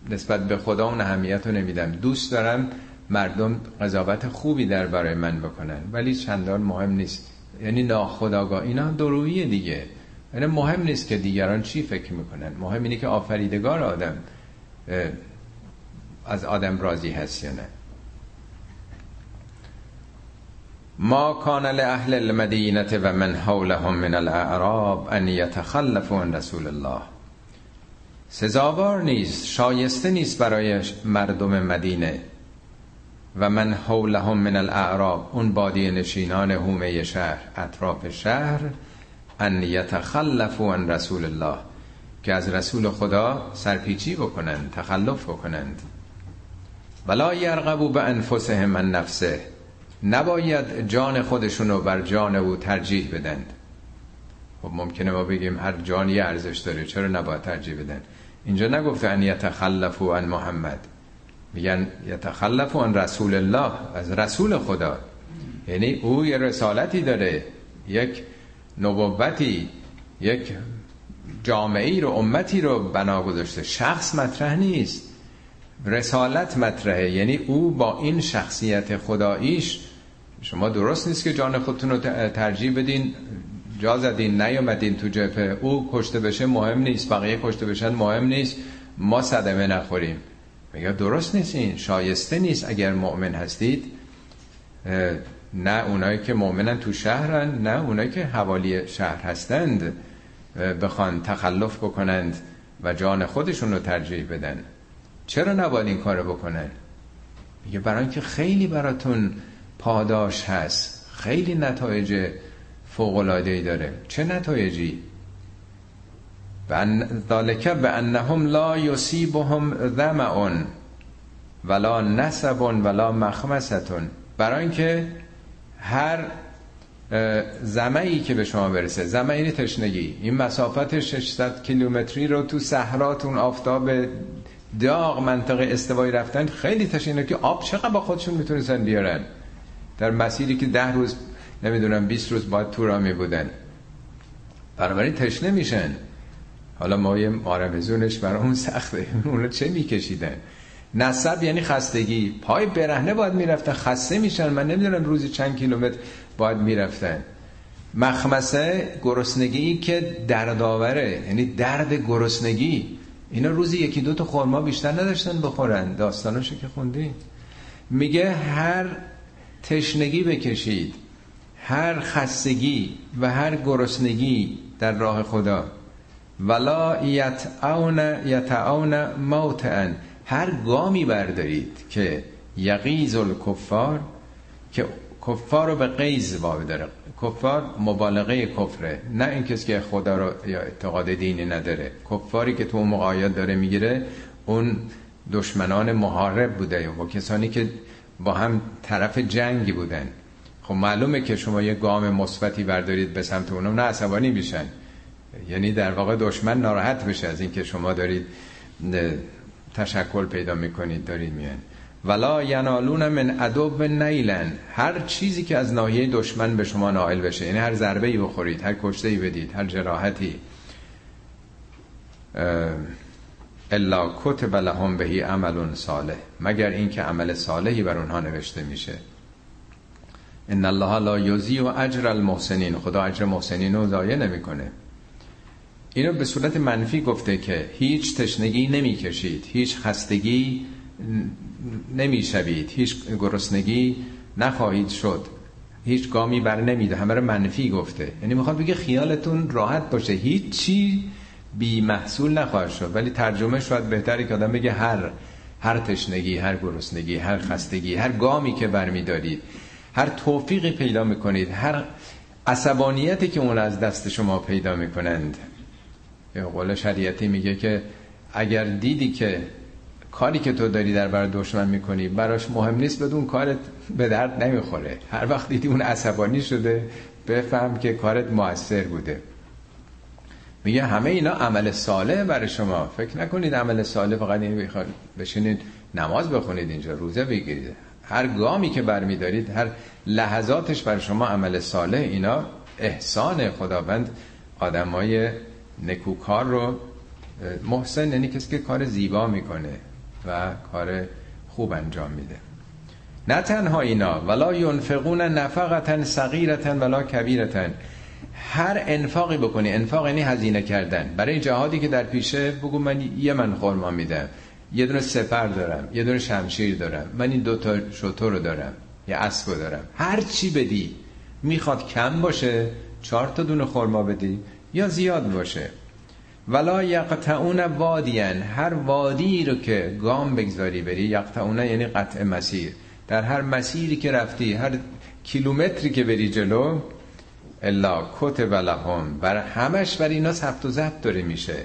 نسبت به خدا اون اهمیت رو نمیدم. دوست دارم مردم قضاوت خوبی در برای من بکنن. ولی چندان مهم نیست. یعنی ناخداگاه اینا درویی دیگه. یعنی مهم نیست که دیگران چی فکر می‌کنن. مهم اینه که آفریدگار آدم از آدم راضی هست یا نه. ما کان لاهل المدینه و من حولهم من الاعراب ان یتخلفوا عن رسول الله. سزاوار نیست شایسته نیست برای مردم مدینه و من حولهم من الاعراب اون بادی نشینان هومه شهر اطراف شهر ان یتخلفوا عن رسول الله که از رسول خدا سرپیچی بکنند تخلف بکنند. ولا یرغبوا به انفسهم من نفسه. نباید جان خودشونو بر جان او ترجیح بدن خب ممکنه ما بگیم هر جانی ارزش داره چرا نباید ترجیح بدن؟ اینجا نگفته ان یتخلفوا عن محمد. میگن یتخلفوا عن رسول الله از رسول خدا. یعنی او یه رسالتی داره یک نبوتی یک جامعی رو امتی رو بنا گذاشته. شخص مطرح نیست رسالت مطرحه. یعنی او با این شخصیت خداییش شما درست نیست که جان خودتون رو ترجیح بدین جا زدین نیومدین تو جبهه. او کشته بشه مهم نیست بقیه کشته بشن مهم نیست. ما صدمه نخوریم. میگه درست نیست این شایسته نیست اگر مؤمن هستید. نه اونایی که مؤمنن تو شهرن نه اونایی که حوالی شهر هستند. بخوان تخلف بکنند و جان خودشون رو ترجیح بدن. چرا نباید این کارو بکنن؟ میگه برای اینکه خیلی براتون پاداش هست. خیلی نتایج فوقلادهی داره. چه نتایجی؟ ذالک به انهم لا یصیبهم ظمأ ولا نسب ولا مخمستون. برای اینکه هر زمعی که به شما برسه زمعی یعنی تشنگی. این مسافت 600 کیلومتری رو تو صحراتون آفتاب داغ منطقه استوایی رفتن خیلی تشنگی. که آب چقدر با خودشون می‌تونستن بیارن؟ در مسیری که ده روز نمی‌دونم 20 روز باید تو را می بودن بنابراین تشنه میشن. حالا ما یه مارمزونش بر اون سخته. اونو چه میکشیدن؟ نصب یعنی خستگی. پای برهنه باید می‌رفتن. خسته میشن. من نمی‌دونم روزی چند کیلومتر باید می‌رفتن. مخمسه گرسنگی که دردآوره. یعنی درد گرسنگی. اینا روزی یکی دو تا خورما بیشتر نداشتن بخورن. داستاناشو که خوندی. میگه هر تشنگی بکشید. هر خستگی و هر گرسنگی در راه خدا. ولا یتعون یتعون موتعن. هر گامی بردارید که یقیز الکفار که کفار رو به قیز وابه داره. کفار مبالغه کفره. نه این کسی که خدا رو یا اعتقاد دینی نداره. کفاری که تو مقاید داره می‌گیره اون دشمنان محارب بوده و کسانی که با هم طرف جنگی بودن. خب معلومه که شما یه گام مثبتی بردارید به سمت اونم نه عصبانی میشن. یعنی در واقع دشمن ناراحت بشه از اینکه شما دارید تشکل پیدا می‌کنید دارید میان ولا ینالون من ادب نیلن. هر چیزی که از ناحیه دشمن به شما نائل بشه یعنی هر ضربه ای بخورید هر کشته ای بدید هر جراحتی الا کتب لهم بهی عمل صالح مگر اینکه عمل صالحی بر اونها نوشته میشه. ان الله لا یضیع اجر المحسنین خدا اجر محسنین رو ضایع نمی‌کنه. اینو به صورت منفی گفته که هیچ تشنگی نمی‌کشید هیچ خستگی نمی‌شوید هیچ گرسنگی نخواهید شد هیچ گامی بر نمیده همه رو منفی گفته. یعنی می‌خواد بگه خیالتون راحت باشه هیچ چی بی محصول نخواهد شد. ولی ترجمه شاید بهتری که آدم بگه هر هر تشنگی هر گرسنگی هر خستگی هر گامی که برمیدارید هر توفیقی پیدا می‌کنید هر عصبانیتی که اون از دست شما پیدا می‌کنند یا قول شریعتی میگه که اگر دیدی که کاری که تو داری در برای دشمن می‌کنی براش مهم نیست بدون کارت به درد نمی‌خوره. هر وقت دیدی اون عصبانی شده بفهم که کارت موثر بوده. میگه همه اینا عمل صالح برای شما. فکر نکنید عمل صالح فقط این بخواد بشینید نماز بخونید اینجا روزه بگیرید. هر گامی که برمیدارید هر لحظاتش برای شما عمل صالح اینا احسان خداوند آدمای نکوکار رو محسن یعنی کسی که کار زیبا می‌کنه و کار خوب انجام میده. نه تنها اینا ولا ینفقون نفقتا صغیرتا ولا کبیرتا هر انفاقی بکنی انفاق یعنی هزینه کردن. برای جهادی که در پیشه بگو من یه من خورما میدم یه دونه سپر دارم یه دونه شمشیر دارم من این دوتا شطور رو دارم یه اسب دارم. هر چی بدی می‌خواد کم باشه چهار تا دونه خورما بدی یا زیاد باشه. ولا یقطعون وادیان هر وادی رو که گام بگذاری بری یقطعون یعنی قطع مسیر. در هر مسیری که رفتی هر کیلومتری که بری جلو الا کتب لهم. بر همش بر اینا ثبت و ضبط داره میشه.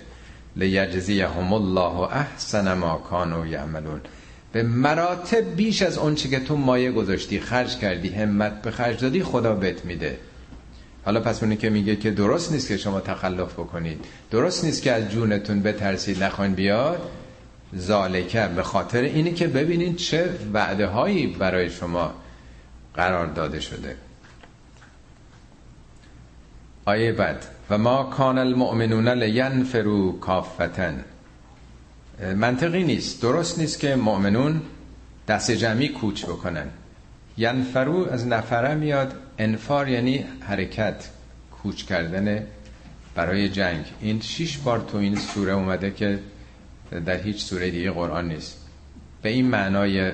لیجزیهم الله احسن ما کانوا یعملون. به مراتب بیش از اون که تو مایه گذاشتی خرج کردی همت به خرج دادی خدا بهت میده. حالا پس اونی که میگه که درست نیست که شما تخلف بکنید. درست نیست که از جونتون بترسید نخواین بیاد. زالکه به خاطر اینی که ببینید چه وعده هایی برای شما قرار داده شده. آیه بعد. و ما کان المؤمنون لینفرو کافتن. منطقی نیست. درست نیست که مؤمنون دست جمعی کوچ بکنن. ینفرو از نفره میاد. انفار یعنی حرکت کوچ کردن برای جنگ. این شیش بار تو این سوره اومده که در هیچ سوره دیگه قرآن نیست. به این معنای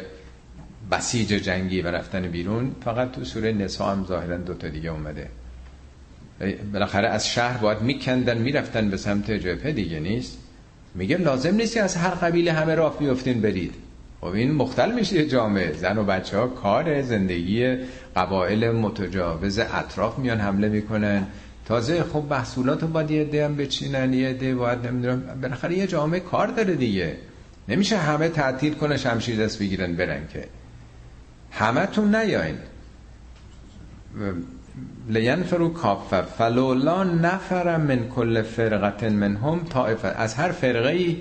بسیج جنگی و رفتن بیرون فقط تو سوره نسا هم ظاهرا دوتا دیگه اومده. بالاخره از شهر باید میکندن می‌رفتن به سمت جبهه دیگه نیست. میگه لازم نیست که از هر قبیله همه راه بیفتین برید. خب این مختل میشه جامعه. زن و بچه ها کار زندگی قبایل متجاوز اطراف میان حمله می‌کنن. تازه خب محصولات رو باید یه عده بچینن یه باید نمی‌دونم بالاخره یه جامعه کار داره دیگه. نمیشه همه تعطیل کنه شمشیر دست بگیرن برن که. همه تون نیاین. لینفرو کافه فلولا نفر من کل فرقت منهم طائفه. از هر فرقه ای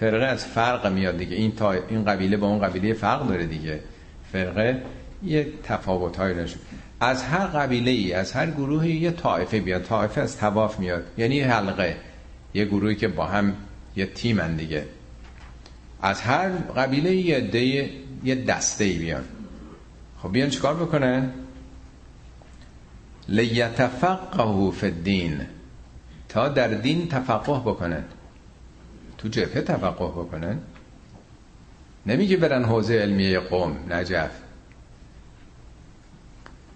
فرقه از فرق میاد دیگه. این تا این قبیله با اون قبیله فرق داره دیگه. فرقه یه تفاوت های نشون از هر قبیله ای از هر گروهی یه طائفه بیاد. طائفه از تواف میاد. یعنی حلقه. یه گروهی که با هم یه تیمن دیگه. از هر قبیله یه یه دسته ای بیان. خب بیان چیکار بکنن؟ لیتفقهوا فی الدین تا در دین تفقه بکنن تو جبهه تفقه بکنن نمیگه برن حوزه علمیه قوم نجف.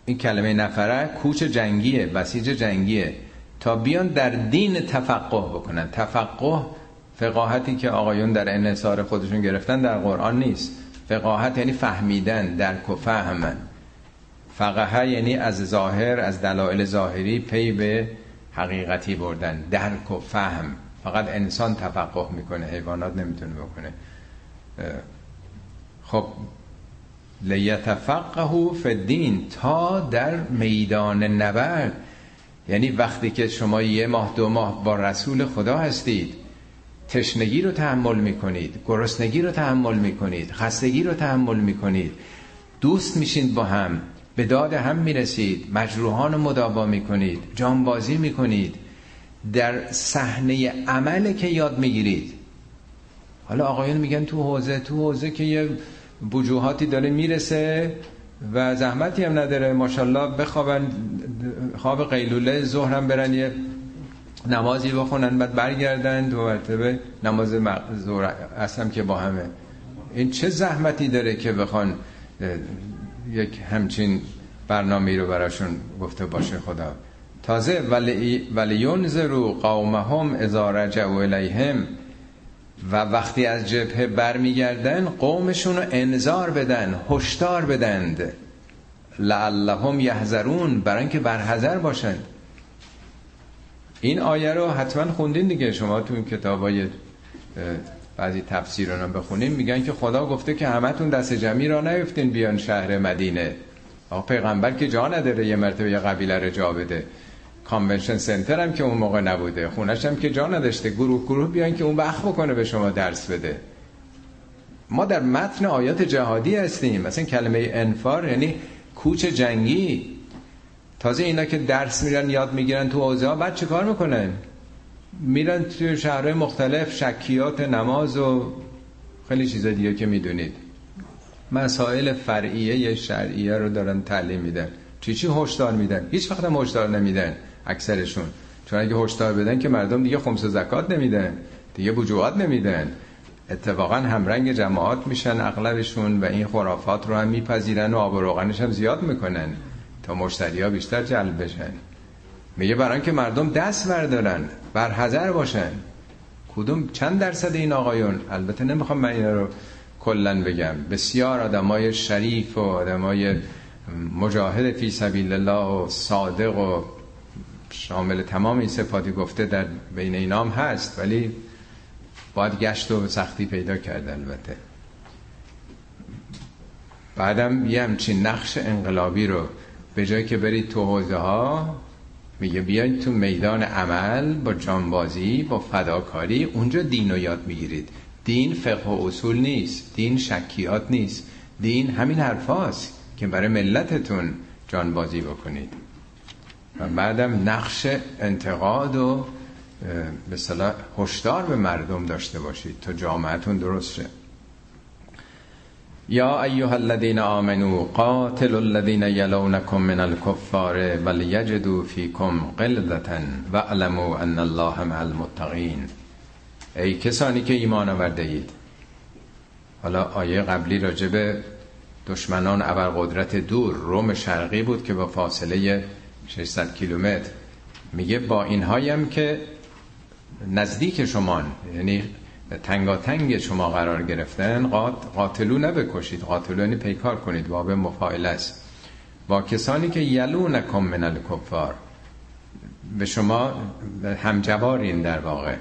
این کلمه نفره کوچ جنگیه بسیج جنگیه. تا بیان در دین تفقه بکنن تفقه فقاهتی که آقایون در انصار خودشون گرفتن در قرآن نیست. فقاهت یعنی فهمیدن درک و فهم. فقهه یعنی از ظاهر از دلایل ظاهری پی به حقیقتی بردن درک و فهم. فقط انسان تفقه می‌کنه حیوانات نمی‌تونه بکنه. خب لیتفقهو فدین تا در میدان نبرد. یعنی وقتی که شما یه ماه دو ماه با رسول خدا هستید تشنگی رو تحمل می‌کنید گرسنگی رو تحمل می‌کنید خستگی رو تحمل می‌کنید دوست میشین با هم. به داد هم می‌رسید. مجروحان رو مداوا می‌کنید. جانبازی می‌کنید. در صحنه عمل که یاد می‌گیرید. حالا آقایان میگن تو حوزه تو حوزه که یه وجوهاتی داره می‌رسه و زحمتی هم نداره. ماشاءالله بخوابن خواب قیلوله ظهرم برن یه نمازی بخونن بعد برگردن دو مرتبه نماز ظهر اصلا که با همه. این چه زحمتی داره که بخوان یک همچین برنامه رو براشون گفته باشه خدا. تازه ولی ولینذرو قومهم اذا رجعوا الیهم و وقتی از جبهه برمیگردن قومشون رو انذار بدن هشدار بدند. لعلهم یحذرون برای اینکه برحذر باشند. این آیه رو حتما خوندین دیگه شما تو این کتابای بعضی تفسیران هم بخونیم میگن که خدا گفته که همتون دست جمعی را نیفتین بیان شهر مدینه. آقا پیغمبر که جا نداره یه مرتبه یه قبیله رو جا بده. کانونشن سنتر هم که اون موقع نبوده. خونش هم که جا نداشته. گروه گروه بیان که اون وقت بکنه به شما درس بده. ما در متن آیات جهادی هستیم. مثلا کلمه انفار یعنی کوچ جنگی. تازه اینا که درس میرن یاد می‌گیرن تو ها بعد چه کار می‌کنن؟ میرن توی شهرهای مختلف شکیات نماز و خیلی چیزا دیگه که می‌دونید. مسائل فرعیه شرعیه رو دارن تعلیم میدن. چی چی هشدار میدن؟ هیچ وقت هم هشدار نمیدن اکثرشون. چون اگه هشدار بدن که مردم دیگه خمس زکات نمیدن دیگه بجوعات نمیدن. اتفاقا همرنگ جماعات میشن اغلبشون و این خرافات رو هم میپذیرن و آب و روغنش هم زیاد می‌کنن تا مشتری ها بیشتر جلب بشن. میگه برای که مردم دست بردارن بر حذر باشن. کدوم چند درصد این آقایون؟ البته نمی‌خوام من اینا رو کلا بگم. بسیار آدمای شریف و آدمای مجاهد فی سبیل الله و صادق و شامل تمام این صفاتی گفته در بین اینام هست ولی باید گشت و سختی پیدا کرد البته. بعدم یه همچین نقش انقلابی رو به جایی که برید تو حوزه ها میگه بیاید تو میدان عمل با جانبازی با فداکاری اونجا دین رو یاد می‌گیرید. دین فقه و اصول نیست دین شکیات نیست. دین همین حرفاست که برای ملتتون جانبازی بکنید. و بعدم نقش انتقاد و به هشدار به مردم داشته باشید تا جامعتون درست شه. یا ایها الذين آمنوا قاتلوا الذين يلونكم من الكفار وليجدوا فيكم قلة واعلموا ان الله مع المتقين ای کسانی که ایمان آورده اید. حالا آیه قبلی راجب دشمنان ابرقدرت دور روم شرقی بود که با فاصله 600 کیلومتر. میگه با اینهایی هم که نزدیک شما یعنی تنگاتنگ شما قرار گرفتن قاتلو نبکشید. قاتلو یعنی پیکار کنید. باب مفاعل است. با کسانی که یلو نکن من الکفار. به شما همجوارین در واقع.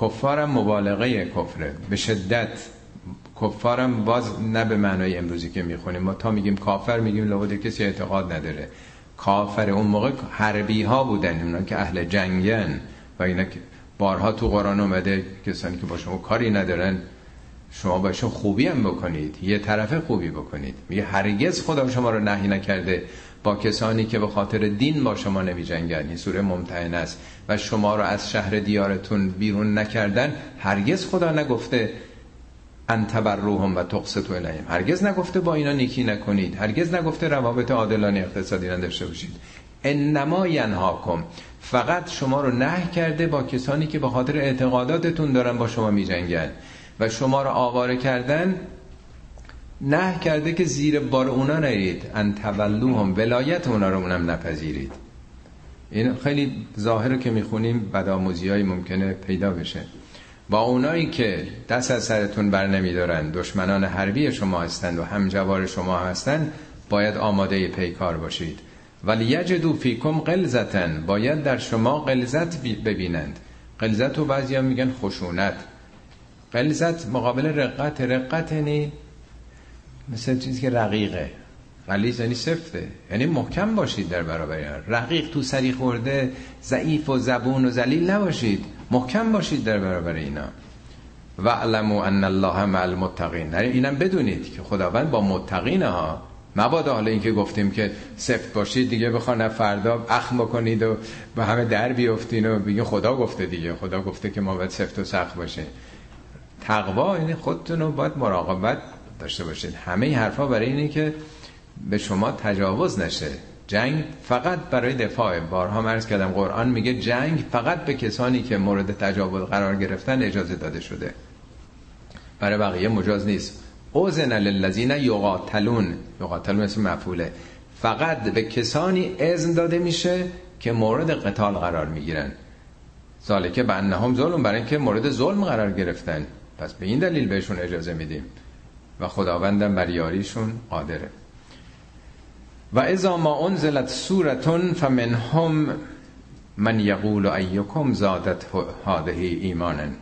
کفارم مبالغه کفره. به شدت. کفارم باز نه به معنای امروزی که می‌خونیم. ما تا میگیم کافر میگیم لابد کسی اعتقاد نداره. کافر اون موقع حربی ها بودن. اونا که اهل جنگن و اینا که بارها تو قرآن اومده کسانی که با شما کاری ندارن شما باشون خوبی هم بکنید یه طرف خوبی بکنید. میگه هرگز خدا شما رو نهی نکرده با کسانی که به خاطر دین با شما نمی جنگن این سوره ممتحن است. و شما رو از شهر دیارتون بیرون نکردن هرگز خدا نگفته ان تبروهم و تقسطوا الیهم هرگز نگفته با اینا نیکی نکنید. هرگز نگفته روابط عادلانه اقتصادی نداشته باشید. انما ینهاکم. فقط شما رو نه کرده با کسانی که به خاطر اعتقاداتتون دارن با شما میجنگن. و شما رو آواره کردن نه کرده که زیر بار اونا نرید. ان تولوهم ولایت اونا رو اونم نپذیرید. این خیلی ظاهر که می‌خونیم بدآموزی های ممکنه پیدا بشه. با اونایی که دست از سرتون بر نمیدارن دشمنان حربی شما هستند و همجوار شما هستند باید آماده پیکار باشید. ولی یجدو فیکم قلزتن باید در شما قلزت ببینند. قلزت و بعضی میگن خشونت. قلزت مقابل رقت رقت یعنی مثل چیزی که رقیقه. غلیظ یعنی سفته. یعنی محکم باشید در برابر رقیق تو سری خورده ضعیف و زبون و ذلیل نباشید. محکم باشید در برابر اینا. و علمو ان الله مع المتقین. اینم بدونید که خداوند با متقین ها مبادا حالا اینکه گفتیم که سفت باشید دیگه بخوان فردا اخم بکنید و به همه در بیافتین و بگین خدا گفته دیگه. خدا گفته که ما باید سفت و سخت باشه تقوا یعنی خودتون رو باید مراقبت داشته باشید همه این حرفا برای اینه که به شما تجاوز نشه. جنگ فقط برای دفاع. بارها مرز کردم قرآن میگه جنگ فقط به کسانی که مورد تجاوز قرار گرفتن اجازه داده شده. برای بقیه مجاز نیست. اوزن للذین یقاتلون. یقاتلون اسم مفعوله. فقط به کسانی اذن داده میشه که مورد قتال قرار می‌گیرن. سالکه به انهم ظلم برای اینکه مورد ظلم قرار گرفتن. پس به این دلیل بهشون اجازه میدیم. و خداوندم بر یاریشون قادره. و اذا ما انزلت سورتون فمنهم من یقول ایکم زادت هاده ایمانن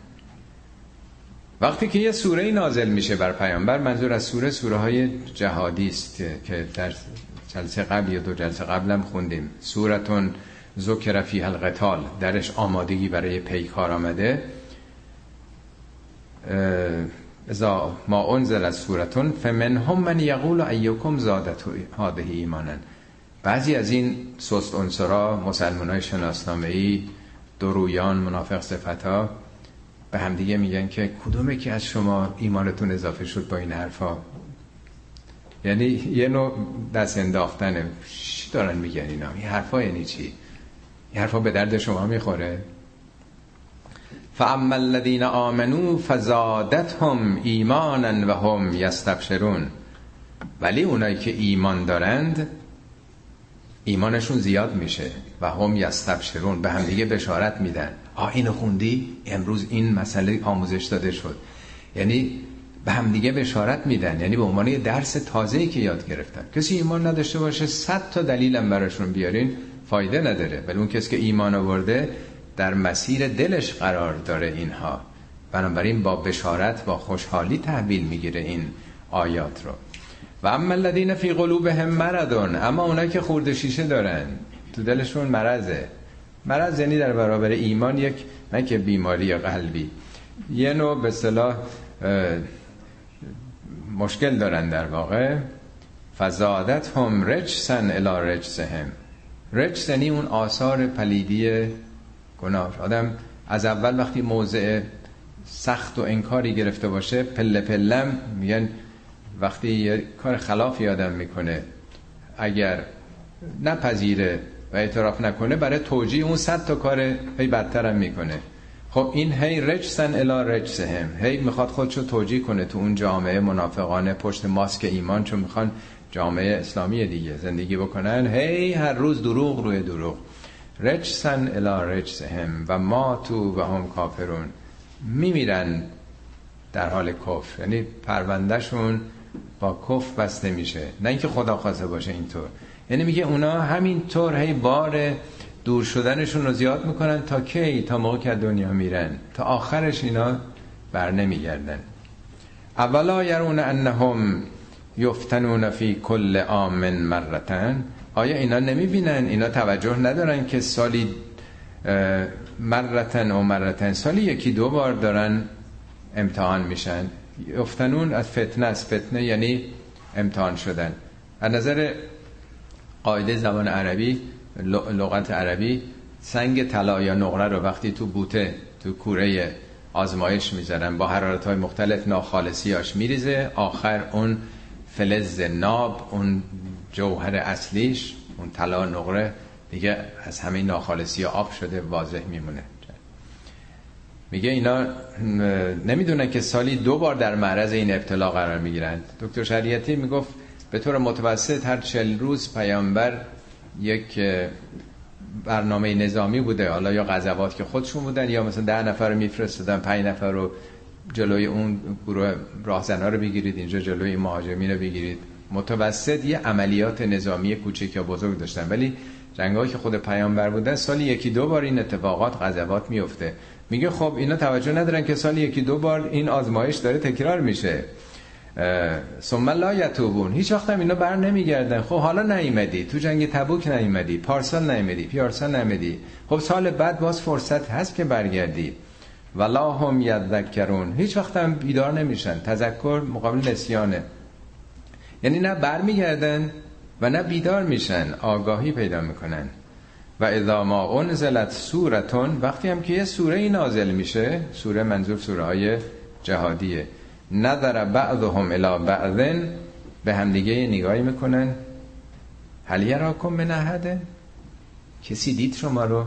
وقتی که یه سوره نازل میشه بر پیامبر منظور از سوره سوره های جهادی است که در جلسه قبل یا دو جلسه قبلم خوندیم. سورتون ذکر فی القتال درش آمادگی برای پیکار آمده. ازا ما انزل از سورتون فمنهم من یقول ایوکم زادت هاده ایمانن بعضی از این سست انصرا مسلمان های شناسنامه ای درویان منافق صفتا به همدیگه میگن که کدومه که از شما ایمانتون اضافه شد با این حرفا؟ یعنی یه نوع دست انداختنه چی دارن میگن اینا؟ این حرفا یعنی چی؟ این حرفا به درد شما می‌خوره؟ فاما الذين آمنوا فزادتهم ایمانا و هم یستبشرون. ولی اونایی که ایمان دارند ایمانشون زیاد میشه و هم یستبشرون به هم دیگه بشارت میدن. آ اینو خوندی؟ امروز این مسئله آموزش داده شد. یعنی به هم دیگه بشارت میدن. یعنی به عنوان یه درس تازه‌ای که یاد گرفتن. کسی ایمان نداشته باشه صد تا دلیلم براشون بیارین فایده نداره. ولی اون کسی که ایمان آورده در مسیر دلش قرار داره اینها. بنابراین با بشارت با خوشحالی تحویل می‌گیره این آیات رو. و اما الذین فی قلوبهم مرضون اما اونایی که خورده شیشه دارن تو دلشون مرضه. مرض یعنی در برابر ایمان یک نه که بیماری قلبی. یه نوع به صلاح مشکل دارن در واقع. فزادت هم رجسن الا رجسهم. رجس یعنی اون آثار پلیدی گناه. آدم از اول وقتی موضع سخت و انکاری گرفته باشه پله پلم میگن وقتی یه کار خلافی آدم می‌کنه اگر نپذیره و اعتراف نکنه برای توجیه اون صد تا کار هی بدترم می‌کنه. خب این هی رجسن الا رجسهم. هی می‌خواد خودشو توجیه کنه تو اون جامعه منافقانه پشت ماسک ایمان چون می‌خوان جامعه اسلامی دیگه زندگی بکنن. هی هر روز دروغ روی دروغ. رجسن الا رجسهم. و ما تو و هم کافرون میمیرن در حال کفر. یعنی پروندهشون با کفر بسته میشه. نه اینکه خدا خواسته باشه اینطور. یعنی میگه اونا همینطور هی بار دور شدنشون رو زیاد می‌کنن تا کی؟ تا موقع که دنیا میرن. تا آخرش اینا بر نمیگردن. اولا یرون انهم یفتنون فی کل آمن مرتن. آیا اینا نمی‌بینن؟ اینا توجه ندارن که سالی مرتن و مرتن سالی یکی دو بار دارن امتحان میشن. افتنون از فتنه از فتنه یعنی امتحان شدن. از نظر قاعده زبان عربی لغت عربی سنگ طلا یا نقره رو وقتی تو بوته تو کوره آزمایش می‌ذارن با حرارت های مختلف ناخالصیاش میریزه. آخر اون فلز ناب اون جوهر اصلیش اون طلا نقره دیگه از همه ناخالصی آب شده واضح میمونه. میگه اینا نمی‌دونن که سالی دو بار در معرض این ابتلا قرار می‌گیرند. دکتر شریعتی می‌گفت به طور متوسط هر چل روز پیامبر یک برنامه نظامی بوده. حالا یا غزوات که خودشون بودن یا مثلا ده نفر رو میفرستادن پنج نفر رو جلوی اون گروه راهزنا رو بگیرید اینجا جلوی مهاجمین رو بگیرید. متوسط یه عملیات نظامی کوچک یا بزرگ داشتن. ولی جنگایی که خود پیامبر بودن سالی یکی دو بار این اتفاقات غزوات میفته میگه خب اینا توجه ندارن که سال یکی دو بار این آزمایش داره تکرار میشه. ثم لا یتوبون. هیچ وقت هم اینا بر نمیگردن. خب حالا نیومدی. تو جنگ تبوک نیومدی. پارسال نیومدی. پیارسال نیومدی. خب سال بعد باز فرصت هست که برگردی. ولا هم یذکرون. هیچ وقت هم بیدار نمیشن. تذکر مقابل نسیانه. یعنی نه برمیگردن و نه بیدار میشن. آگاهی پیدا می‌کنن. و اذا ما انزلت سورتون وقتی هم که یه سوره نازل میشه سوره منظور سوره های جهادیه. نظر بعضهم الى بعضن به همدیگه نگاهی می‌کنن. هل یراکم من احده کسی دید شما رو؟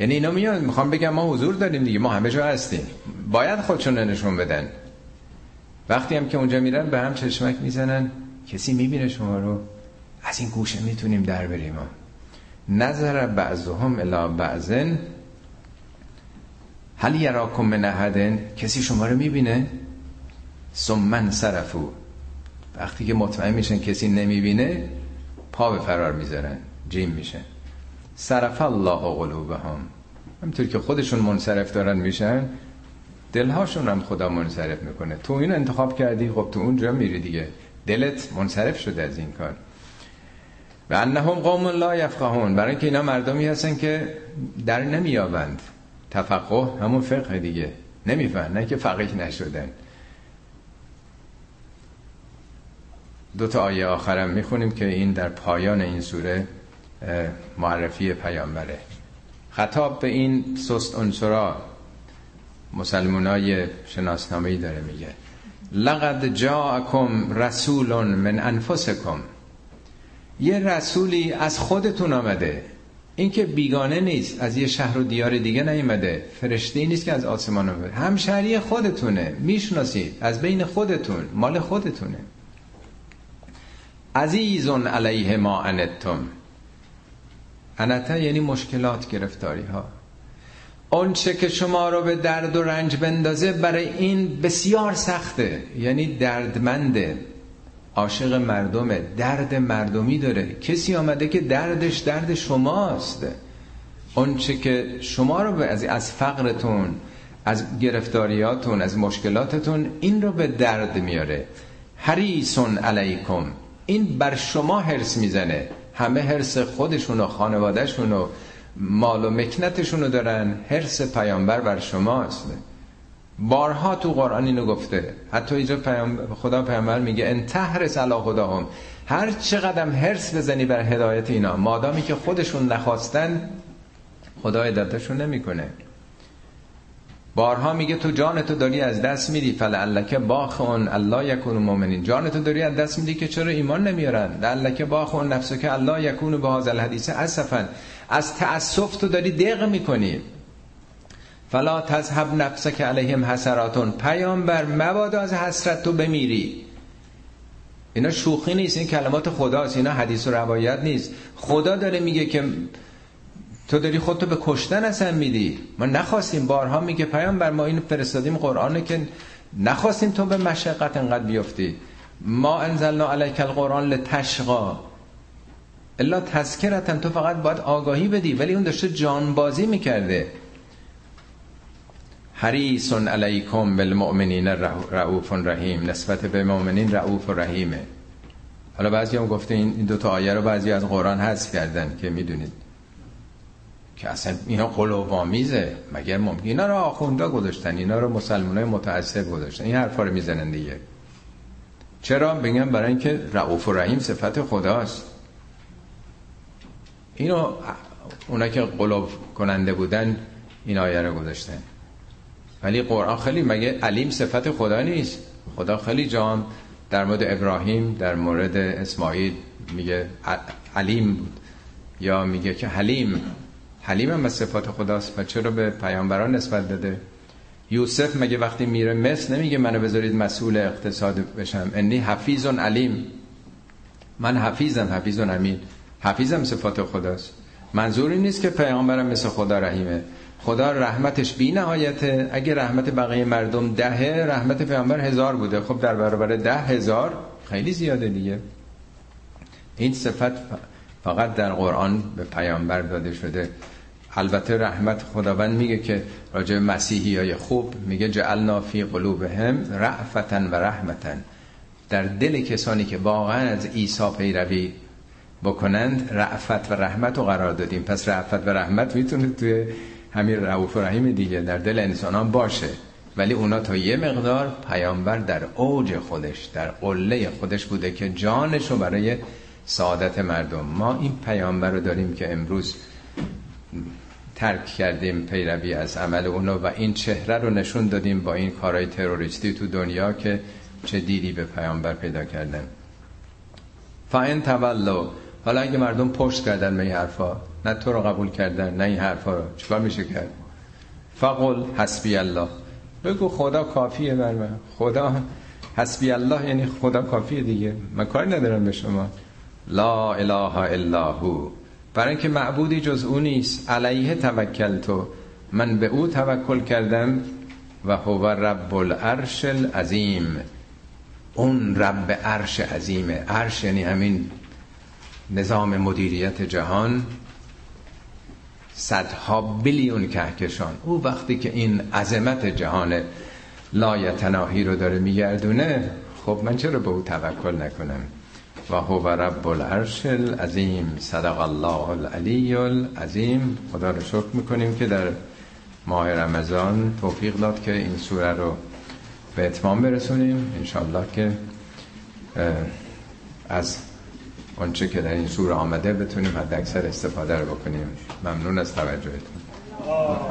یعنی اینا میان می‌خوام بگم ما حضور داریم دیگه ما همه جا هستیم. باید خودشون نشون بدن. وقتی هم که اونجا میرن به هم چشمک می‌زنن کسی می‌بینه شما رو. از این گوشه می‌تونیم در بریم نظر بعضهم الى بعضن هل یراکم من احدن کسی شما رو می‌بینه؟ سمن صرفو وقتی که مطمئن میشن کسی نمی‌بینه پا به فرار می‌ذارن جیم میشن. صرف الله قلوبهم. همطور که خودشون منصرف دارن میشن دلهاشون هم خدا منصرف می‌کنه. تو این انتخاب کردی خب تو اونجا میری دیگه. دلت منصرف شده از این کار. و انهم قوم لا یفقهون. برای اینکه اینا مردمی هستن که در نمیابند تفقه همون فقه دیگه. نمی‌فهمن نه که فقیه نشدن. دو تا آیه آخرم می‌خونیم که این در پایان این سوره معرفی پیامبره. خطاب به این سست انصرا مسلمانای شناسنامه داره میگه. لقد جاءکم رسول من انفسکم. یه رسولی از خودتون آمده. این که بیگانه نیست از یه شهر و دیار دیگه نیومده فرشته نیست که از آسمان آمده. همشهری خودتونه. می‌شناسید. از بین خودتون. مال خودتونه. عزیزون علیه ما انتم. انتا یعنی مشکلات گرفتاری ها چه که شما رو به درد و رنج بندازه برای این بسیار سخته یعنی دردمنده. عاشق مردمه درد مردمی داره. کسی آمده که دردش درد شماست. چه که شما رو از از فقرتون از گرفتاریاتون از مشکلاتتون این رو به درد میاره. حریسون علیکم. این بر شما حرس می‌زنه. همه حرس خودشون و خانوادهشون و مال و مکنتشون رو دارن. حرس پیامبر بر شماست بارها تو قرآن اینو گفته. حتی اینجا خدا پیامبر میگه ان تحرس علی خداهم هر چقدر هرس بزنی بر هدایت اینا مادامی که خودشون نخواستن خدا هدایتشون نمی‌کنه. بارها میگه تو جان تو داری از دست میدی. فلعلک باخون الله یکون مؤمنین. جان تو داری از دست میدی که چرا ایمان نمیارن؟ لعلک باخون نفسه که الله یکون به هذا الحدیث اسفن از تاسف تو داری دق می‌کنی. فلا تذهب نفسک علیهم حسراتون. پیامبر مبادا از حسرت تو بمیری. اینا شوخی نیست. این کلمات خداست. اینا حدیث و روایت نیست. خدا داره میگه که تو داری خودتو به کشتن اصلا میدی. ما نخواستیم بارها میگه پیامبر ما این فرستادیم قرآنه که نخواستیم تو به مشقت انقدر بیفتی. ما انزلنا علیک القرآن لتشقا. الا تذکرتن تو فقط باید آگاهی بدی. ولی اون داشته جانبازی می‌کرده. حریص علیکم بالمؤمنین رعوف رحیم. نسبت به مؤمنین رعوف و رحیمه. حالا بعضی هم گفته این دو تا آیه رو بعضی از قرآن حذف کردن که می‌دونید. که اصلا اینا قلوبامیزه مگر ممکن اینا رو آخوندا گذاشتن اینا رو مسلمانای متعصب گذاشتن. این حرفا رو می‌زنن دیگه. چرا؟ بگم برای اینکه رعوف و رحیم صفت خداست. اینو اونا که قلوب کننده بودن این آیه رو گذاشتن. ولی قرآن خیلی مگه علیم صفت خدا نیست؟ خدا خیلی جام در مورد ابراهیم در مورد اسماعیل میگه علیم بود. یا میگه که حلیم. حلیم هم صفات خداست و چرا به پیامبران نسبت داده؟ یوسف مگه وقتی میره مصر نمیگه منو بذارید مسئول اقتصاد بشم؟ انی حفیظ علیم. من حفیظم حفیظ امین. حفیظم صفات خداست. منظور این نیست که پیامبرم مثل خدا رحیمه. خدا رحمتش بی نهایته. اگه رحمت بقیه مردم دهه رحمت پیامبر هزار بوده. خب در برابر ده هزار خیلی زیاده دیگه. این صفت فقط در قرآن به پیامبر داده شده. البته رحمت خداوند میگه که راجع مسیحی های خوب میگه جعلنا فی قلوبهم رعفتن و رحمتن. در دل کسانی که واقعا از عیسی پیروی بکنند رعفت و رحمت رو قرار دادیم. پس رعفت و رحمت می‌تونه توی همین رعوف و رحیم دیگه در دل انسان باشه. ولی اونا تا یه مقدار پیامبر در اوج خودش در قله خودش بوده که جانش رو برای سعادت مردم. ما این پیامبر رو داریم که امروز ترک کردیم پیروی از عمل اونا و این چهره رو نشون دادیم با این کارهای تروریستی تو دنیا که چه دیدی به پیامبر پیدا کردن. فاین تولو حالا اگه مردم پشت کردن به این حرفا نه تو رو قبول کردن نه این حرفا رو. چیکار میشه کرد؟ فقل حسبی الله. بگو خدا کافیه بر من. خدا حسبی الله یعنی خدا کافیه دیگه. من کاری ندارم به شما. لا اله الا هو. برای اینکه معبودی جز او نیست. علیه توکل تو من به او توکل کردم و هو رب العرش العظیم. اون رب عرش عظیمه عرش یعنی همین نظام مدیریت جهان. صدها بیلیون کهکشان. او وقتی که این عظمت جهان لایتناهی رو داره میگردونه خب من چرا به او توکل نکنم؟ و هو رب العرش العظیم. صدق الله العلی العظیم. خدا رو شکر می‌کنیم که در ماه رمضان توفیق داد که این سوره رو به اتمام برسونیم. انشالله که از آنچه که در این سوره آمده بتونیم حد اکثر استفاده رو بکنیم. ممنون از توجهتون.